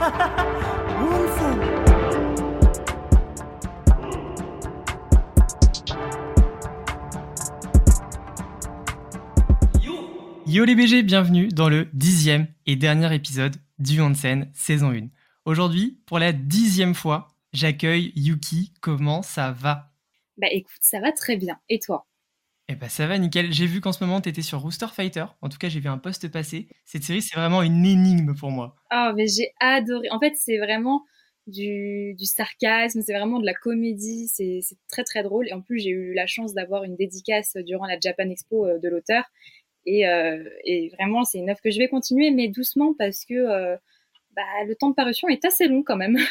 Yo les BG, bienvenue dans le dixième et dernier épisode du Onsen saison 1. Aujourd'hui, pour la dixième fois, j'accueille Yuki. Comment ça va? Bah écoute, ça va très bien. Et toi? Eh bah ça va nickel. J'ai vu qu'en ce moment, tu étais sur Rooster Fighter. En tout cas, j'ai vu un post passer. Cette série, c'est vraiment une énigme pour moi. Oh, mais j'ai adoré. En fait, c'est vraiment du, du sarcasme, c'est vraiment de la comédie. C'est très très drôle. Et en plus, j'ai eu la chance d'avoir une dédicace durant la Japan Expo euh, de l'auteur. Et, euh, et, vraiment, c'est une œuvre que je vais continuer, mais doucement parce que euh, bah, le temps de parution est assez long quand même.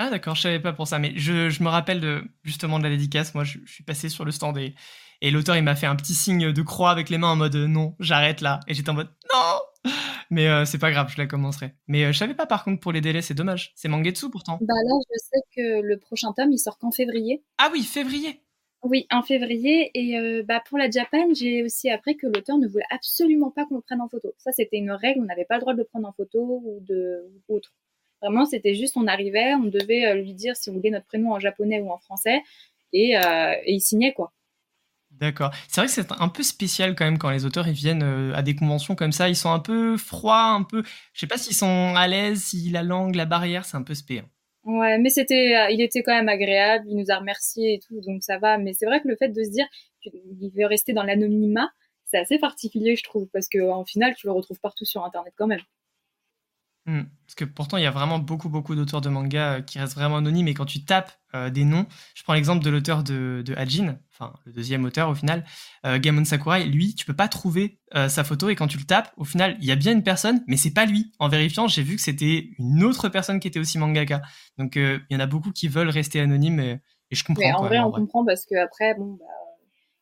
Ah d'accord, je savais pas pour ça, mais je, je me rappelle de, justement de la dédicace. Moi, je, je suis passé sur le stand et, et l'auteur il m'a fait un petit signe de croix avec les mains en mode non, j'arrête là. Et j'étais en mode non, mais euh, c'est pas grave, je la commencerai. Mais euh, je savais pas par contre pour les délais, c'est dommage. C'est Mangetsu pourtant. Bah là, je sais que le prochain tome il sort qu'en février. Ah oui, février. Oui, en février. Et euh, bah, pour la Japan, j'ai aussi appris que l'auteur ne voulait absolument pas qu'on le prenne en photo. Ça, c'était une règle, on n'avait pas le droit de le prendre en photo ou de ou autre. Vraiment, c'était juste, on arrivait, on devait euh, lui dire si on voulait notre prénom en japonais ou en français, et, euh, et il signait quoi. D'accord. C'est vrai que c'est un peu spécial quand même quand les auteurs ils viennent euh, à des conventions comme ça. Ils sont un peu froids, un peu. Je sais pas s'ils sont à l'aise, si la langue, la barrière, c'est un peu spé. Ouais, mais c'était, euh, il était quand même agréable, il nous a remercié et tout, donc ça va. Mais c'est vrai que le fait de se dire qu'il veut rester dans l'anonymat, c'est assez particulier, je trouve, parce qu'en final, tu le retrouves partout sur Internet quand même. Hmm. Parce que pourtant, il y a vraiment beaucoup, beaucoup d'auteurs de manga euh, qui restent vraiment anonymes. Et quand tu tapes euh, des noms, je prends l'exemple de l'auteur de, de Hajin, enfin le deuxième auteur au final, euh, Gamon Sakurai. Lui, tu peux pas trouver euh, sa photo et quand tu le tapes, au final, il y a bien une personne, mais c'est pas lui. En vérifiant, j'ai vu que c'était une autre personne qui était aussi mangaka. Donc, il y en a beaucoup qui veulent rester anonymes et, et je comprends. En quoi, vrai, en on comprend parce que après, bon, bah,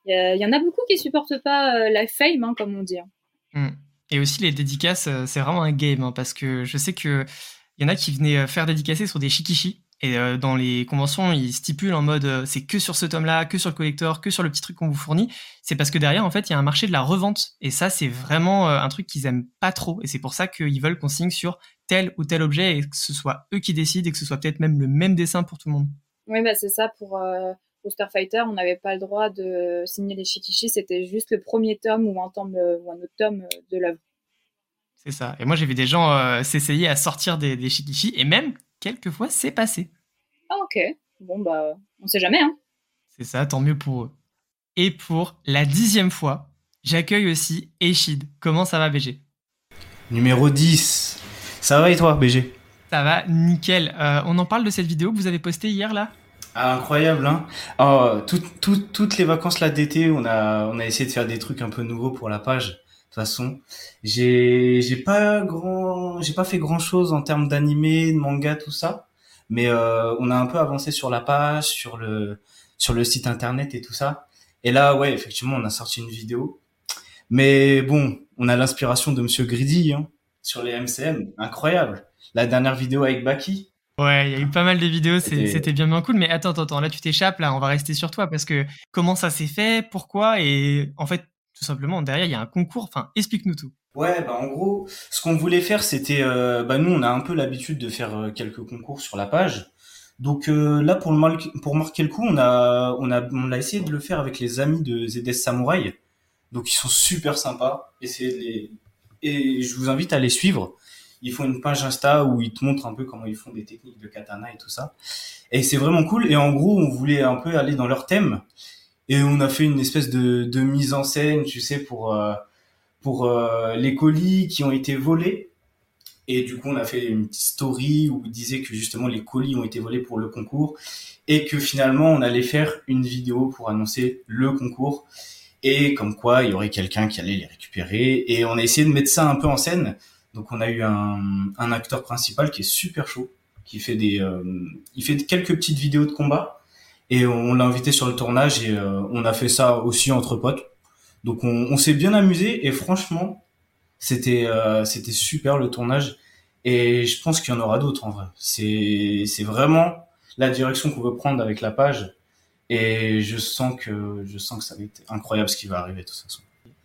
il y, en a beaucoup qui supportent pas la fame, hein, comme on dit. hein. Et aussi les dédicaces, euh, c'est vraiment un game hein, parce que je sais que il y en a qui venaient euh, faire dédicacer sur des shikishi et euh, dans les conventions ils stipulent en mode c'est que sur ce tome-là, que sur le collector, que sur le petit truc qu'on vous fournit. C'est parce que derrière en fait il y a un marché de la revente et ça c'est vraiment un truc qu'ils aiment pas trop et c'est pour ça qu'ils veulent qu'on signe sur tel ou tel objet et que ce soit eux qui décident et que ce soit peut-être même le même dessin pour tout le monde. Oui, bah, c'est ça pour euh, Poster Fighter, on n'avait pas le droit de signer les shikishi, c'était juste le premier tome ou un tome euh, ou un autre tome euh, de l'œuvre. C'est ça. Et moi j'ai vu des gens euh, s'essayer à sortir des, des shikishi et même quelquefois c'est passé. Ah ok, bon bah on sait jamais hein. C'est ça, tant mieux pour eux. Et pour la dixième fois, j'accueille aussi Eshid. Comment ça va, BG Numéro 10. Ça va et toi, BG Ça va, nickel. Euh, on en parle de cette vidéo que vous avez postée hier, là? Ah, Incroyable, hein oh, tout- tout- Toutes les vacances là d'été, on a, on a essayé de faire des trucs un peu nouveaux pour la page. De toute façon, j'ai j'ai pas grand, j'ai pas fait grand chose en termes d'animé, de manga, tout ça. Mais euh, on a un peu avancé sur la page, sur le sur le site internet et tout ça. Et là, ouais, effectivement, on a sorti une vidéo. Mais bon, on a l'inspiration de Monsieur Greedy hein, sur les MCM, incroyable. La dernière vidéo avec Baki, Ouais, il y a eu pas mal de vidéos, C'était- bien bien cool. Mais attends, attends, attends, là tu t'échappes, là on va rester sur toi parce que comment ça s'est fait, pourquoi et en fait tout simplement derrière il y a un concours. Enfin, explique-nous tout. Ouais, bah en gros, ce qu'on voulait faire, c'était, euh, bah nous, on a un peu l'habitude de faire euh, quelques concours sur la page. Donc euh, là, pour le mar- pour marquer le coup, on a, on a, on a essayé de le faire avec les amis de ZS Samurai. Donc ils sont super sympas. Essayez de les, et je vous invite à les suivre. Ils font une page Insta où ils te montrent un peu comment ils font des techniques de katana et tout ça. Et c'est vraiment cool. Et en gros, on voulait un peu aller dans leur thème. Et on a fait une espèce de, mise en scène, tu sais, pour euh, pour euh, les colis qui ont été volés. Et du coup, on a fait une petite story où on disait que justement les colis ont été volés pour le concours et que finalement on allait faire une vidéo pour annoncer le concours et comme quoi il y aurait quelqu'un qui allait les récupérer. Et on a essayé de mettre ça un peu en scène. Donc on a eu un, acteur principal qui est super chaud, qui fait des, euh, il fait quelques petites vidéos de combat et on l'a invité sur le tournage et euh, on a fait ça aussi entre potes. Donc on, on s'est bien amusé et franchement c'était euh, c'était super le tournage et je pense qu'il y en aura d'autres en vrai. C'est c'est vraiment la direction qu'on veut prendre avec la page et je sens que je sens que ça va être incroyable ce qui va arriver de toute façon.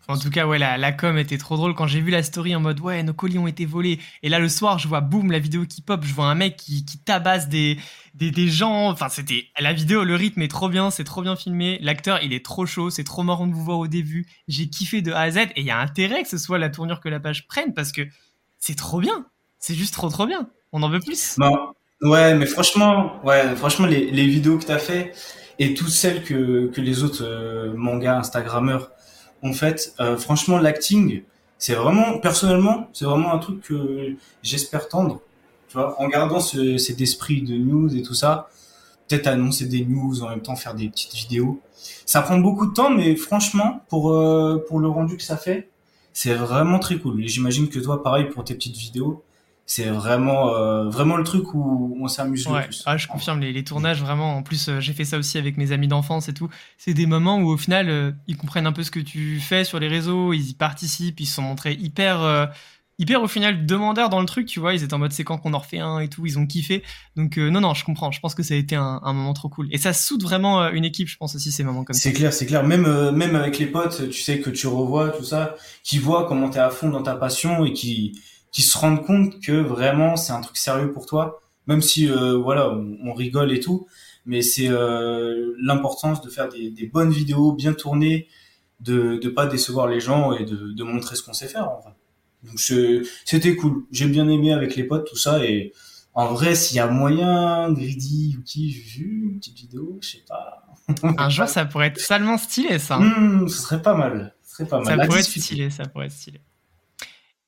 En tout cas, ouais, la, com était trop drôle quand j'ai vu la story en mode ouais, nos colis ont été volés. Et là, le soir, je vois boum, la vidéo qui pop, je vois un mec qui, tabasse des, des, gens. Enfin, c'était la vidéo, le rythme est trop bien, c'est trop bien filmé. L'acteur, il est trop chaud, c'est trop marrant de vous voir au début. J'ai kiffé de A à Z et il y a intérêt que ce soit la tournure que la page prenne parce que c'est trop bien. C'est juste trop trop bien. On en veut plus. Non. Ouais, mais franchement, ouais, franchement, les, les vidéos que t'as fait et toutes celles que, que les autres euh, mangas, Instagrammeurs ont faites, euh, franchement, l'acting, c'est vraiment, personnellement, c'est vraiment un truc que j'espère tendre. Tu vois, en gardant ce, cet esprit de news et tout ça, peut-être annoncer des news en même temps, faire des petites vidéos. Ça prend beaucoup de temps, mais franchement, pour euh, pour le rendu que ça fait, c'est vraiment très cool. Et j'imagine que toi, pareil pour tes petites vidéos, c'est vraiment euh, vraiment le truc où on s'amuse Ouais, le plus. ah, je confirme, les, les tournages, vraiment, en plus, euh, j'ai fait ça aussi avec mes amis d'enfance et tout. C'est des moments où, au final, euh, ils comprennent un peu ce que tu fais sur les réseaux, ils y participent, ils se sont montrés hyper, euh, hyper, au final, demandeurs dans le truc, tu vois. Ils étaient en mode, c'est quand qu'on en refait un et tout, ils ont kiffé. Donc, euh, non, non, je comprends, je pense que ça a été un, un moment trop cool. Et ça soude vraiment euh, une équipe, je pense aussi, ces moments comme ça. C'est clair, c'est clair. Même euh, même avec les potes, tu sais que tu revois tout ça, qui voient comment t'es à fond dans ta passion et qui qui se rendent compte que vraiment c'est un truc sérieux pour toi, même si euh, voilà on, on rigole et tout, mais c'est euh, l'importance de faire des, des bonnes vidéos bien tournées, de de pas décevoir les gens et de, de montrer ce qu'on sait faire en vrai. Donc c'était cool. J'ai bien aimé avec les potes tout ça et en vrai s'il y a moyen, Greedy ou qui, vu une petite vidéo, je sais pas. Un jour, ça pourrait être salement stylé, ça. Hmm, ce serait pas mal. Ce serait pas mal. Ça pourrait être stylé, ça pourrait être stylé.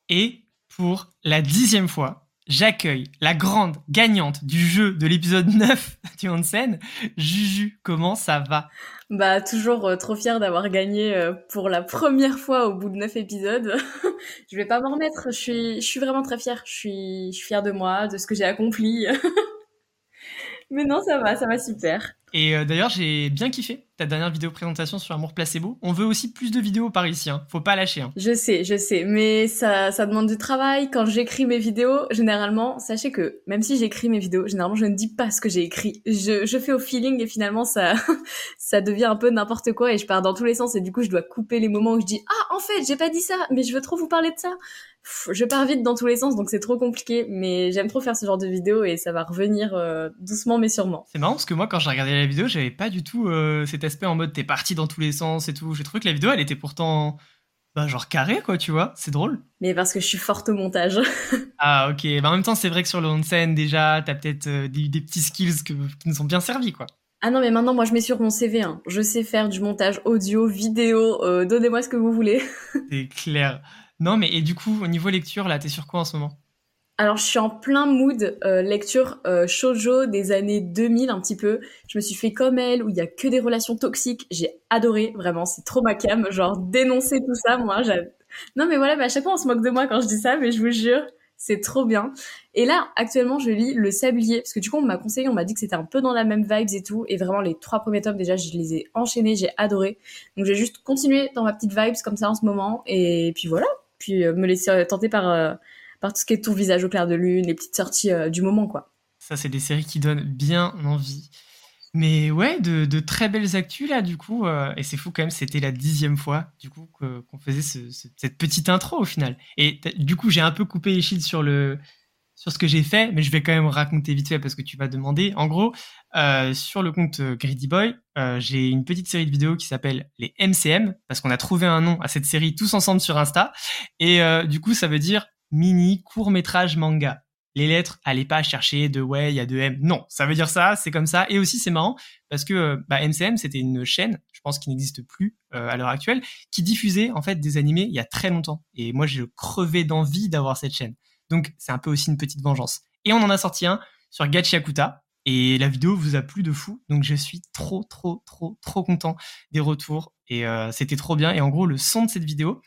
Et pour la dixième fois, j'accueille la grande gagnante du jeu de l'épisode 9 du Hansen, Juju. Comment ça va? Bah toujours euh, trop fière d'avoir gagné euh, pour la première fois au bout de neuf épisodes. je vais pas m'en remettre. Je suis, je suis vraiment très fière. Je suis, je suis fière de moi, de ce que j'ai accompli. Mais non, ça va, ça va super. Et euh, d'ailleurs, j'ai bien kiffé ta dernière vidéo présentation sur Amour Placebo. On veut aussi plus de vidéos par ici, faut pas lâcher. Hein. Je sais, je sais, mais ça, ça demande du travail. Quand j'écris mes vidéos, généralement, sachez que même si j'écris mes vidéos, généralement, je ne dis pas ce que j'ai écrit. Je, je fais au feeling et finalement, ça, ça devient un peu n'importe quoi et je pars dans tous les sens et du coup, je dois couper les moments où je dis ah en fait, j'ai pas dit ça, mais je veux trop vous parler de ça. Je pars vite dans tous les sens, donc c'est trop compliqué. Mais j'aime trop faire ce genre de vidéos et ça va revenir euh, doucement mais sûrement. C'est marrant parce que moi, quand j'ai regardé la vidéo, j'avais pas du tout euh, cet aspect en mode t'es parti dans tous les sens et tout. J'ai trouvé que la vidéo, elle était pourtant, bah, genre carrée, quoi, tu vois. C'est drôle. Mais parce que je suis forte au montage. Ah, ok. Bah, en même temps, c'est vrai que sur le Hansen, déjà, t'as peut-être euh, des, des petits skills que- qui nous ont bien servi, quoi. Ah non, mais maintenant, moi, je mets sur mon CV. Hein. Je sais faire du montage audio, vidéo. euh, Donnez-moi ce que vous voulez. C'est clair. Non, mais et du coup, au niveau lecture, là, t'es sur quoi en ce moment? Alors, je suis en plein mood euh, lecture euh, shoujo des années 2000 un petit peu. Je me suis fait comme elle, où il y a que des relations toxiques. J'ai adoré, vraiment, c'est trop ma cam. Genre, dénoncer tout ça, moi. Non, mais voilà, mais à chaque fois, on se moque de moi quand je dis ça, mais je vous jure, c'est trop bien. Et là, actuellement, je lis Le Sablier, parce que du coup, on m'a conseillé, on m'a dit que c'était un peu dans la même vibes et tout. Et vraiment, les trois premiers tomes, déjà, je les ai enchaînés, j'ai adoré. Donc, j'ai juste continué dans ma petite vibes comme ça en ce moment. Et puis voilà. Puis euh, me laisser euh, tenter par... euh, par tout ce qui est ton visage au clair de lune, les petites sorties du moment, quoi. Ça, c'est des séries qui donnent bien envie. Mais ouais, de, de très belles actus, là, du coup. et c'est fou quand même, c'était la dixième fois, du coup, qu'on faisait ce- ce- cette petite intro, au final. Et du coup, j'ai un peu coupé les shields sur le sur ce que j'ai fait, mais je vais quand même raconter vite fait parce que tu vas demander. En gros, euh, sur le compte euh, Greedy Boy, euh, j'ai une petite série de vidéos qui s'appelle les MCM, parce qu'on a trouvé un nom à cette série tous ensemble sur Insta. Et du coup, ça veut dire mini court métrage manga. Les lettres, allez pas chercher de ouais, il y a deux M. Non, ça veut dire ça, c'est comme ça. Et aussi, c'est marrant parce que euh, bah, MCM, c'était une chaîne, je pense qui n'existe plus à l'heure actuelle, qui diffusait en fait des animés il y a très longtemps. Et moi, j'ai crevé d'envie d'avoir cette chaîne. Donc, c'est un peu aussi une petite vengeance. Et on en a sorti un sur Gachiakuta. Et la vidéo vous a plu de fou. Donc, je suis trop, trop, trop, trop content des retours. Et euh, c'était trop bien. Et en gros, le son de cette vidéo,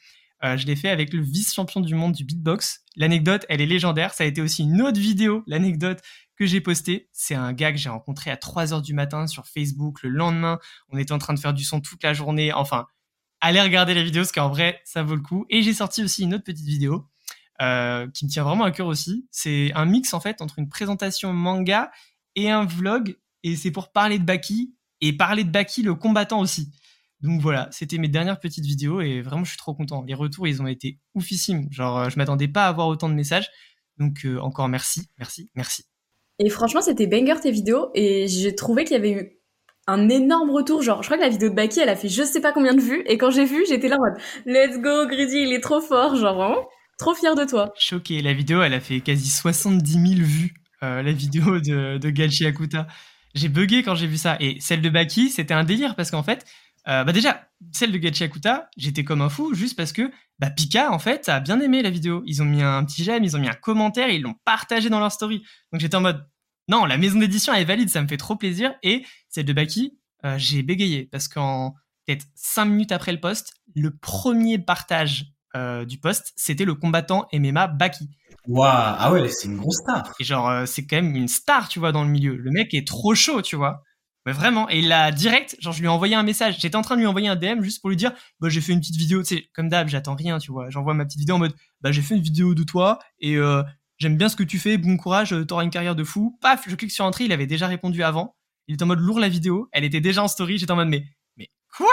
euh, je l'ai fait avec le vice-champion du monde du beatbox. L'anecdote, elle est légendaire. Ça a été aussi une autre vidéo, l'anecdote que j'ai postée. C'est un gars que j'ai rencontré à 3 heures du matin sur Facebook. Le lendemain, on était en train de faire du son toute la journée. Enfin, allez regarder la vidéo parce qu'en vrai, ça vaut le coup. Et j'ai sorti aussi une autre petite vidéo euh, qui me tient vraiment à cœur aussi. C'est un mix en fait entre une présentation manga et un vlog. Et c'est pour parler de Baki et parler de Baki le combattant aussi. Donc voilà, c'était mes dernières petites vidéos et vraiment je suis trop content. Les retours, ils ont été oufissimes. Genre, euh, je m'attendais pas à avoir autant de messages. Donc euh, encore merci, merci, merci. Et franchement, c'était banger tes vidéos et j'ai trouvé qu'il y avait eu un énorme retour. Genre, je crois que la vidéo de Baki, elle a fait je sais pas combien de vues. Et quand j'ai vu, j'étais là en mode Let's go, Greedy, il est trop fort. Genre, vraiment, trop fier de toi. Choqué. La vidéo, elle a fait quasi 70 000 vues. Euh, la vidéo de, de Gachi Akuta. J'ai bugué quand j'ai vu ça. Et celle de Baki, c'était un délire parce qu'en fait, euh, bah déjà, celle de Gachi Akuta, j'étais comme un fou juste parce que bah, Pika, en fait, a bien aimé la vidéo. Ils ont mis un petit j'aime, ils ont mis un commentaire, ils l'ont partagé dans leur story. Donc j'étais en mode, non, la maison d'édition est valide, ça me fait trop plaisir. Et celle de Baki, euh, j'ai bégayé parce qu'en peut-être 5 minutes après le post, le premier partage euh, du post, c'était le combattant MMA Baki. Waouh, ah ouais, c'est une grosse star. Et genre, euh, c'est quand même une star, tu vois, dans le milieu. Le mec est trop chaud, tu vois. Mais vraiment, et il a direct, genre je lui ai envoyé un message, j'étais en train de lui envoyer un DM juste pour lui dire, bah j'ai fait une petite vidéo, tu sais, comme d'hab, j'attends rien, tu vois, j'envoie ma petite vidéo en mode, bah j'ai fait une vidéo de toi et euh, j'aime bien ce que tu fais, bon courage, t'auras une carrière de fou. Paf, je clique sur entrée, il avait déjà répondu avant, il était en mode lourd la vidéo, elle était déjà en story, j'étais en mode mais, mais quoi?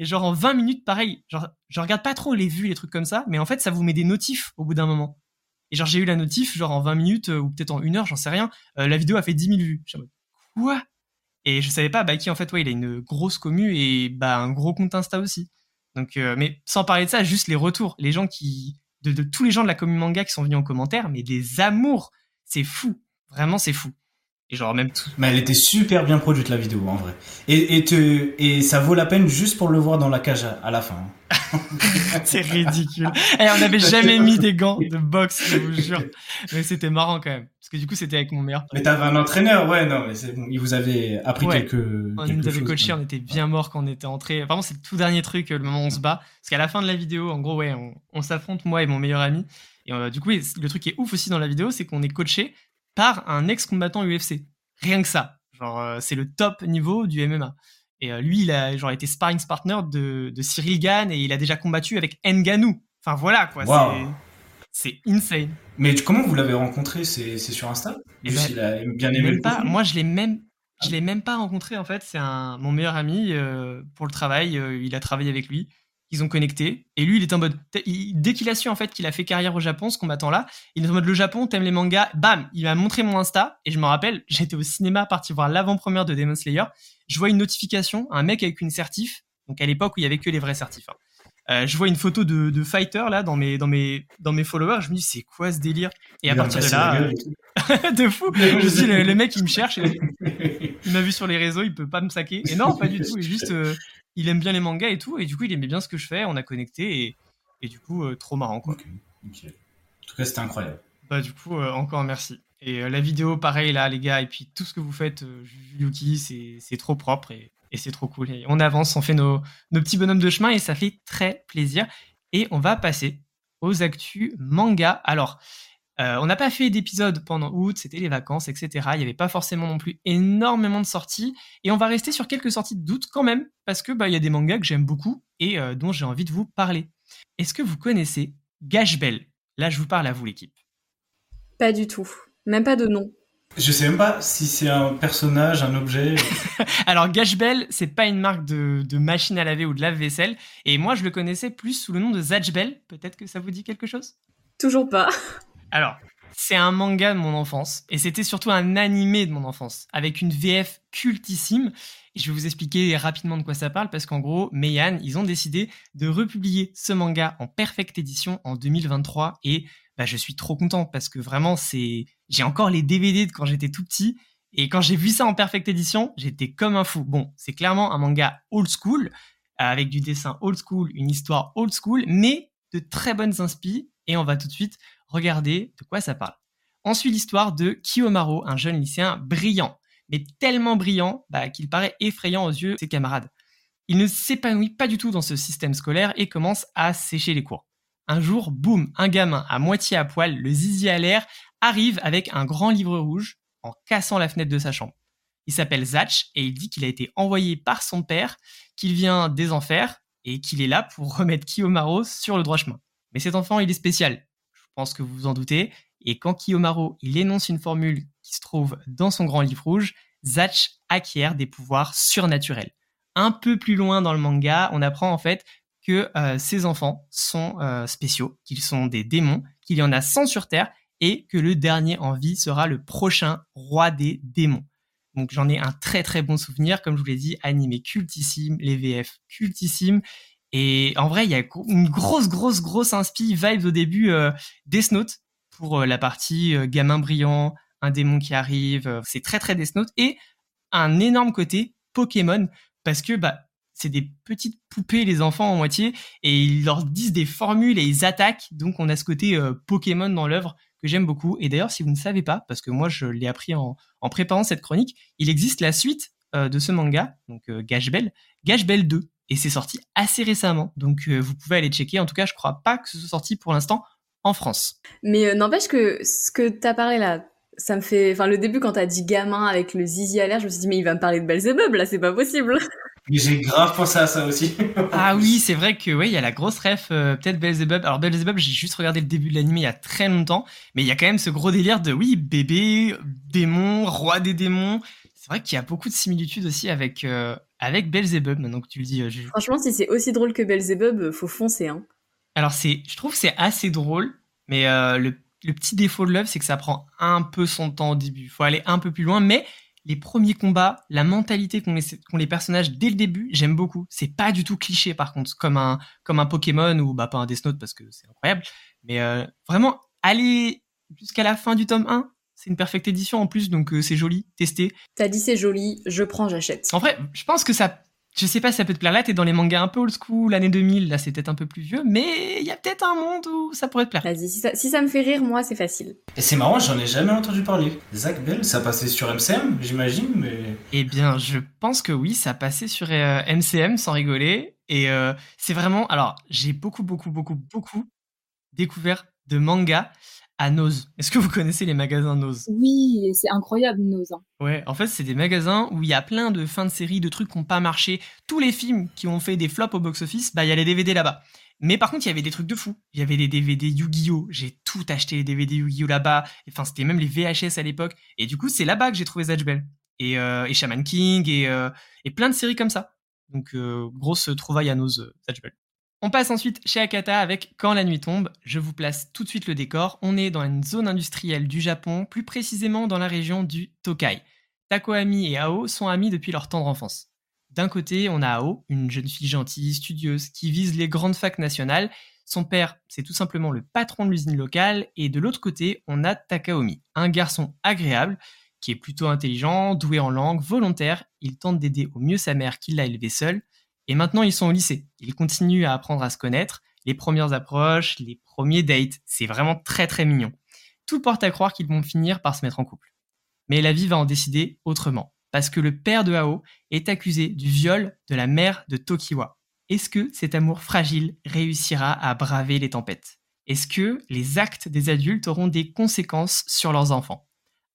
Et genre en 20 minutes, pareil, genre je regarde pas trop les vues, les trucs comme ça, mais en fait ça vous met des notifs au bout d'un moment. Et genre j'ai eu la notif, genre en 20 minutes euh, ou peut-être en une heure, j'en sais rien, la vidéo a fait 10 000 vues. Mode, quoi? Et je savais pas, Baki, en fait, ouais, il a une grosse commu et bah, un gros compte Insta aussi. Donc, euh, mais sans parler de ça, juste les retours. Les gens qui, de, de, tous les gens de la commu manga qui sont venus en commentaire, mais des amours. C'est fou. Vraiment, c'est fou. Et genre, même tout. Mais elle était super bien produite, la vidéo, en vrai. Et, et, te, et ça vaut la peine juste pour le voir dans la cage à, à la fin. c'est ridicule. Et on n'avait jamais mis des gants de boxe, je vous jure. Mais c'était marrant quand même. Parce que du coup, c'était avec mon meilleur. Mais t'avais un entraîneur, ouais, non, mais c'est bon. Il vous avait appris Ouais. quelques. On quelque nous avait coaché, on était bien mort quand on était entré. Vraiment, c'est le tout dernier truc, euh, le moment où on se bat. Parce qu'à la fin de la vidéo, en gros, ouais, on, on s'affronte, moi et mon meilleur ami. Et euh, du coup, le truc qui est ouf aussi dans la vidéo, c'est qu'on est coaché par un ex-combattant UFC. Rien que ça. Genre, euh, c'est le top niveau du MMA. Et euh, lui, il a genre été sparring partner de, de Cyril Gann et il a déjà combattu avec Nganou. Enfin voilà quoi, Wow. c'est c'est insane. Mais comment vous l'avez rencontré? C'est sur Insta? Eh Juste, ben, il a bien aimé le pas. Moi, je l'ai même, je l'ai même pas rencontré en fait. C'est un mon meilleur ami euh, pour le travail. euh, il a travaillé avec lui. Ils ont connecté et lui, il est en mode il- dès qu'il a su en fait qu'il a fait carrière au Japon, ce combattant là, il est en mode le Japon, t'aimes les mangas, bam, il m'a montré mon Insta et je me rappelle, j'étais au cinéma parti voir l'avant-première de Demon Slayer. Je vois une notification, un mec avec une certif. Donc à l'époque où il y avait que les vrais certifs. hein. Euh, je vois une photo de, de fighter là dans mes dans mes dans mes followers. Je me dis c'est quoi ce délire? Et à Il partir de là, euh, de fou. Je me dis le, le mec il me cherche. et il m'a vu sur les réseaux, il peut pas me saquer. Et non, pas du tout. Il est juste, euh, il aime bien les mangas et tout. Et du coup, il aimait bien ce que je fais. On a connecté et, et du coup, euh, trop marrant quoi. Ok, ok. En tout cas, c'était incroyable. Bah du coup, euh, encore merci. Et euh, la vidéo, pareil là, les gars. Et puis tout ce que vous faites, Yuki, c'est c'est trop propre et, et c'est trop cool. Et on avance, on fait nos, nos petits bonhommes de chemin et ça fait très plaisir. Et on va passer aux actus manga. Alors. Euh, on n'a pas fait d'épisode pendant août, c'était les vacances, etc. Il n'y avait pas forcément non plus énormément de sorties. Et on va rester sur quelques sorties d'août quand même, parce que bah, il y a des mangas que j'aime beaucoup et euh, dont j'ai envie de vous parler. Est-ce que vous connaissez Gash Bell Là, je vous parle à vous, l'équipe. Pas du tout. Même pas de nom. Je sais même pas si c'est un personnage, un objet. Alors, Gash Bell, c'est pas une marque de, de machine à laver ou de lave-vaisselle. Et moi, je le connaissais plus sous le nom de Zatch Bell. Peut-être que ça vous dit quelque chose? Toujours pas. Alors, c'est un manga de mon enfance et c'était surtout un animé de mon enfance avec une VF cultissime. Et je vais vous expliquer rapidement de quoi ça parle parce qu'en gros, Meian, ils ont décidé de republier ce manga en perfect édition en 2023 et bah, je suis trop content parce que vraiment, c'est j'ai encore les DVD de quand j'étais tout petit et quand j'ai vu ça en perfect édition, j'étais comme un fou. Bon, c'est clairement un manga old school avec du dessin old school, une histoire old school, mais de très bonnes inspi et on va tout de suite regarder de quoi ça parle. On suit l'histoire de Kiyomaro, un jeune lycéen brillant, mais tellement brillant bah, qu'il paraît effrayant aux yeux de ses camarades. Il ne s'épanouit pas du tout dans ce système scolaire et commence à sécher les cours. Un jour, boum, un gamin à moitié à poil, le zizi à l'air, arrive avec un grand livre rouge en cassant la fenêtre de sa chambre. Il s'appelle Zatch et il dit qu'il a été envoyé par son père, qu'il vient des enfers et qu'il est là pour remettre Kiyomaro sur le droit chemin. Mais cet enfant, il est spécial. Pense que vous vous en doutez. Et quand Kiyomaro, il énonce une formule qui se trouve dans son grand livre rouge, Zatch acquiert des pouvoirs surnaturels. un peu plus loin dans le manga, on apprend en fait que euh, ces enfants sont euh, spéciaux, qu'ils sont des démons, qu'il y en a 100 sur Terre et que le dernier en vie sera le prochain roi des démons. Donc j'en ai un très très bon souvenir, comme je vous l'ai dit, animé cultissime, les VF cultissimes. Et en vrai, il y a une grosse, grosse, grosse inspi vibes au début euh, Death Note pour euh, la partie euh, gamin brillant, un démon qui arrive. Euh, c'est très, très Death Note. Et un énorme côté Pokémon parce que bah, c'est des petites poupées, les enfants en moitié, et ils leur disent des formules et ils attaquent. Donc on a ce côté Pokémon dans l'œuvre que j'aime beaucoup. Et d'ailleurs, si vous ne savez pas, parce que moi je l'ai appris en, préparant cette chronique, il existe la suite de ce manga, donc Gash Bell, Gash Bell 2. Et c'est sorti assez récemment. Donc euh, vous pouvez aller checker. En tout cas, je crois pas que ce soit sorti pour l'instant en France. Mais euh, n'empêche que ce que t'as parlé là, ça me fait. Enfin, le début, quand t'as dit gamin avec le zizi à l'air, je me suis dit, mais il va me parler de Belzebub, là, c'est pas possible. J'ai grave pensé à ça aussi. ah oui, c'est vrai que oui, il y a la grosse ref, euh, peut-être Belzebub. Alors Belzebub, j'ai juste regardé le début de l'anime il y a très longtemps, mais il y a quand même ce gros délire de oui, bébé, démon, roi des démons. C'est vrai qu'il y a beaucoup de similitudes aussi avec euh, avec Belzebub. Maintenant que tu le dis, euh, je... franchement, si c'est aussi drôle que Belzebub, faut foncer. Hein. Alors c'est, je trouve que c'est assez drôle, mais le, le petit défaut de l'œuvre, c'est que ça prend un peu son temps au début. Il faut aller un peu plus loin, mais les premiers combats, la mentalité qu'ont les, qu les, personnages dès le début, j'aime beaucoup. C'est pas du tout cliché par contre, comme un comme un Pokémon ou bah pas un Death Note parce que c'est incroyable. Mais euh, vraiment, aller jusqu'à la fin du tome 1, c'est une perfecte édition en plus, donc euh, c'est joli, testé. T'as dit c'est joli, je prends, j'achète. En vrai, je pense que ça je sais pas si ça peut te plaire. Là, t'es dans les mangas un peu old school, l'année 2000, là c'est peut-être un peu plus vieux, mais il y a peut-être un monde où ça pourrait te plaire. Vas-y, si ça, si ça me fait rire, moi c'est facile. Et c'est marrant, j'en ai jamais entendu parler. Zach Bell, ça passait sur MCM, j'imagine, mais... Eh bien, je pense que oui, ça passait sur euh, MCM, sans rigoler. Et euh, c'est vraiment... Alors, j'ai beaucoup, beaucoup, beaucoup, beaucoup découvert de mangas à Nose. Est-ce que vous connaissez les magasins Nose Oui, c'est incroyable Nose. Hein. Ouais, en fait, c'est des magasins où il y a plein de fins de série, de trucs qui n'ont pas marché. Tous les films qui ont fait des flops au box-office, bah il y a les DVD là-bas. Mais par contre, il y avait des trucs de fou. Il y avait des DVD Yu-Gi-Oh! J'ai tout acheté les DVD Yu-Gi-Oh! là-bas. Enfin, c'était même les VHS à l'époque. Et du coup, c'est là-bas que j'ai trouvé Zatch Bell. Et, euh, et Shaman King et, euh, et plein de séries comme ça. Donc, euh, grosse trouvaille à Nose, Zatch Bell. On passe ensuite chez Akata avec Quand la nuit tombe. Je vous place tout de suite le décor. On est dans une zone industrielle du Japon, plus précisément dans la région du Tokai. Takoami et Ao sont amis depuis leur tendre enfance. D'un côté, on a Ao, une jeune fille gentille, studieuse, qui vise les grandes facs nationales. Son père, c'est tout simplement le patron de l'usine locale. Et de l'autre côté, on a Takaomi, un garçon agréable, qui est plutôt intelligent, doué en langue, volontaire. Il tente d'aider au mieux sa mère qui l'a élevé seule. Et maintenant, ils sont au lycée. Ils continuent à apprendre à se connaître. Les premières approches, les premiers dates, c'est vraiment très très mignon. Tout porte à croire qu'ils vont finir par se mettre en couple. Mais la vie va en décider autrement. Parce que le père de Hao est accusé du viol de la mère de Tokiwa. Est-ce que cet amour fragile réussira à braver les tempêtes? Est-ce que les actes des adultes auront des conséquences sur leurs enfants?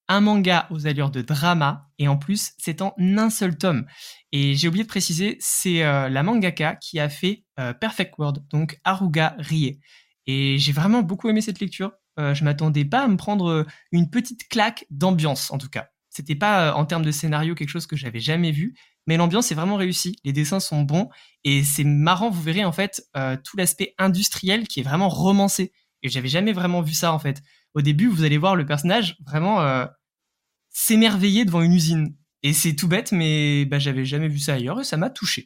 Un manga aux allures de drama et en plus c'est en un seul tome. Et j'ai oublié de préciser, c'est euh, la mangaka qui a fait euh, Perfect World, donc Haruga Rie. Et j'ai vraiment beaucoup aimé cette lecture. Euh, je m'attendais pas à me prendre une petite claque d'ambiance en tout cas. C'était pas en termes de scénario quelque chose que j'avais jamais vu, mais l'ambiance est vraiment réussie. Les dessins sont bons et c'est marrant. Vous verrez en fait tout l'aspect industriel qui est vraiment romancé. Et j'avais jamais vraiment vu ça en fait au début, vous allez voir le personnage vraiment euh, s'émerveiller devant une usine. Et c'est tout bête, mais bah, j'avais jamais vu ça ailleurs et ça m'a touché.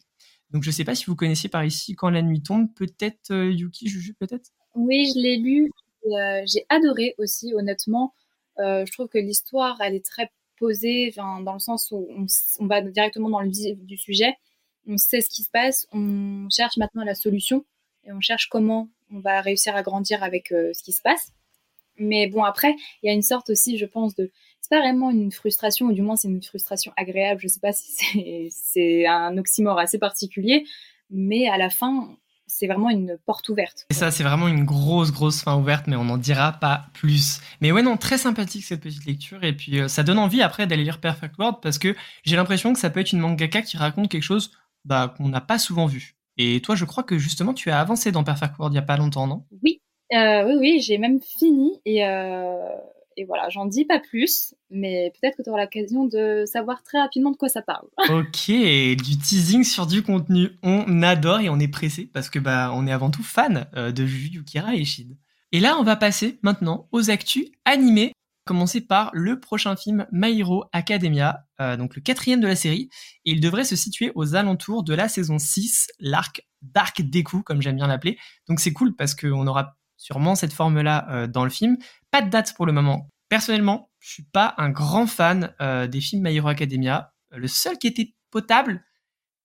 Donc je sais pas si vous connaissiez par ici Quand la nuit tombe, peut-être euh, Yuki, Juju, peut-être? Oui, je l'ai lu. Euh, j'ai adoré aussi, honnêtement. Je trouve que l'histoire, elle est très posée, dans le sens où on, on, va directement dans le vif du sujet. On sait ce qui se passe, on cherche maintenant la solution et on cherche comment on va réussir à grandir avec ce qui se passe. Mais bon, après, il y a une sorte aussi, je pense, de. C'est pas vraiment une frustration, ou du moins c'est une frustration agréable. Je sais pas si c'est un oxymore assez particulier, mais à la fin, c'est vraiment une porte ouverte. Et ça, c'est vraiment une grosse, grosse fin ouverte, mais on n'en dira pas plus. Mais ouais, non, très sympathique cette petite lecture, et puis euh, ça donne envie après d'aller lire Perfect World, parce que j'ai l'impression que ça peut être une mangaka qui raconte quelque chose bah, qu'on n'a pas souvent vu. Et toi, je crois que justement, tu as avancé dans Perfect World il y a pas longtemps, non? Oui, euh, oui, oui, j'ai même fini et, euh, et voilà, j'en dis pas plus, mais peut-être que tu auras l'occasion de savoir très rapidement de quoi ça parle. ok, du teasing sur du contenu, on adore et on est pressé parce que bah on est avant tout fan euh, de Juju Yukira et Shid. Et là, on va passer maintenant aux actus animés. Commencer par le prochain film My Hero Academia, donc le quatrième de la série, et il devrait se situer aux alentours de la saison 6, l'arc Dark Deku, comme j'aime bien l'appeler. Donc c'est cool parce qu'on aura sûrement cette forme-là euh, dans le film. Pas de date pour le moment. Personnellement, je suis pas un grand fan euh, des films My Hero Academia. Le seul qui était potable,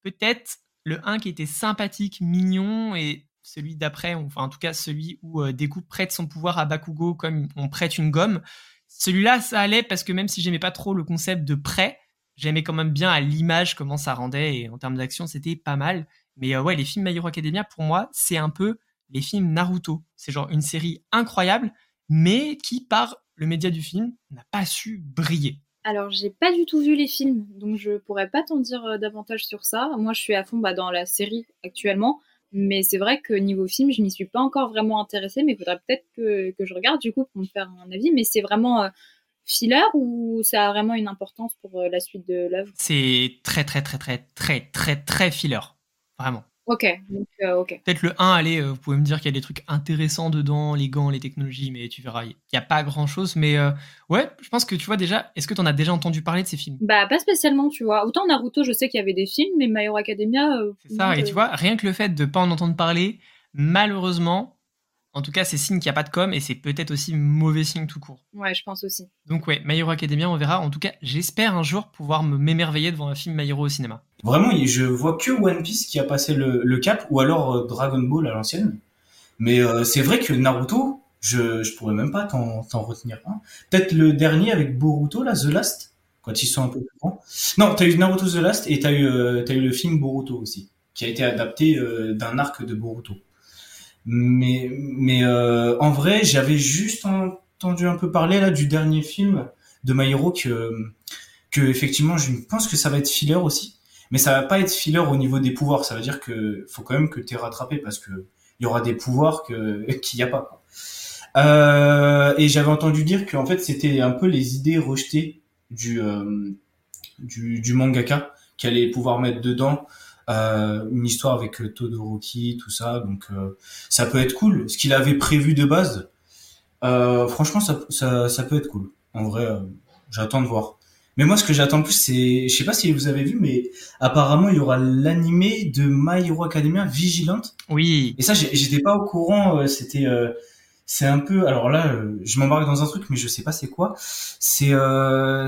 peut-être le 1 qui était sympathique, mignon, et celui d'après, enfin en tout cas celui où euh, prête son pouvoir à Bakugo comme on prête une gomme. Celui-là, ça allait parce que même si j'aimais pas trop le concept de prêt, j'aimais quand même bien à l'image comment ça rendait et en termes d'action, c'était pas mal. Mais ouais, les films My Hero Academia, pour moi, c'est un peu les films Naruto. C'est genre une série incroyable, mais qui, par le média du film, n'a pas su briller. Alors, j'ai pas du tout vu les films, donc je pourrais pas t'en dire euh, davantage sur ça. Moi, je suis à fond bah, dans la série actuellement, mais c'est vrai que niveau film, je n'y suis pas encore vraiment intéressée, mais il faudrait peut-être que, que, je regarde du coup pour me faire un avis. Mais c'est vraiment euh, filler ou ça a vraiment une importance pour euh, la suite de l'œuvre? C'est très, très, très, très, très, très, très filler. Vraiment. Ok, donc euh, ok. Peut-être le 1, allez, euh, vous pouvez me dire qu'il y a des trucs intéressants dedans, les gants, les technologies, mais tu verras, il n'y a pas grand-chose. Mais euh, ouais, je pense que tu vois déjà, est-ce que tu en as déjà entendu parler de ces films? Bah, pas spécialement, tu vois. Autant Naruto, je sais qu'il y avait des films, mais My Hero Academia... C'est ça, et tu vois, rien que le fait de ne pas en entendre parler, malheureusement, en tout cas, c'est signe qu'il n'y a pas de com et c'est peut-être aussi mauvais signe tout court. Ouais, je pense aussi. Donc ouais, My Hero Academia, on verra. En tout cas, j'espère un jour pouvoir me m'émerveiller devant un film My Hero au cinéma. Vraiment, je vois que One Piece qui a passé le, cap, ou alors euh, Dragon Ball à l'ancienne. Mais euh, c'est vrai que Naruto, je, je pourrais même pas t'en retenir. Peut-être le dernier avec Boruto, là, The Last, quand ils sont un peu plus grands. Non, t'as eu Naruto The Last et t'as eu, euh, as eu le film Boruto aussi, qui a été adapté d'un arc de Boruto. Mais, mais en vrai, j'avais juste entendu un peu parler là du dernier film de My Hero que, que effectivement, je pense que ça va être filler aussi. Mais ça va pas être filler au niveau des pouvoirs. Ça veut dire que faut quand même que t'es rattrapé parce que il y aura des pouvoirs que qu'il y a pas. Euh, et j'avais entendu dire qu'en fait c'était un peu les idées rejetées du euh, du, mangaka qui allait pouvoir mettre dedans euh, une histoire avec Todoroki, tout ça. Donc ça peut être cool. Ce qu'il avait prévu de base, franchement, ça, ça, ça, peut être cool. En vrai, j'attends de voir. Mais moi, ce que j'attends le plus, c'est, je sais pas si vous avez vu, mais apparemment, il y aura l'animé de My Hero Academia Vigilante. Oui. Et ça, j'étais pas au courant. C'était, c'est un peu. Alors là, je m'embarque dans un truc, mais je sais pas c'est quoi. C'est,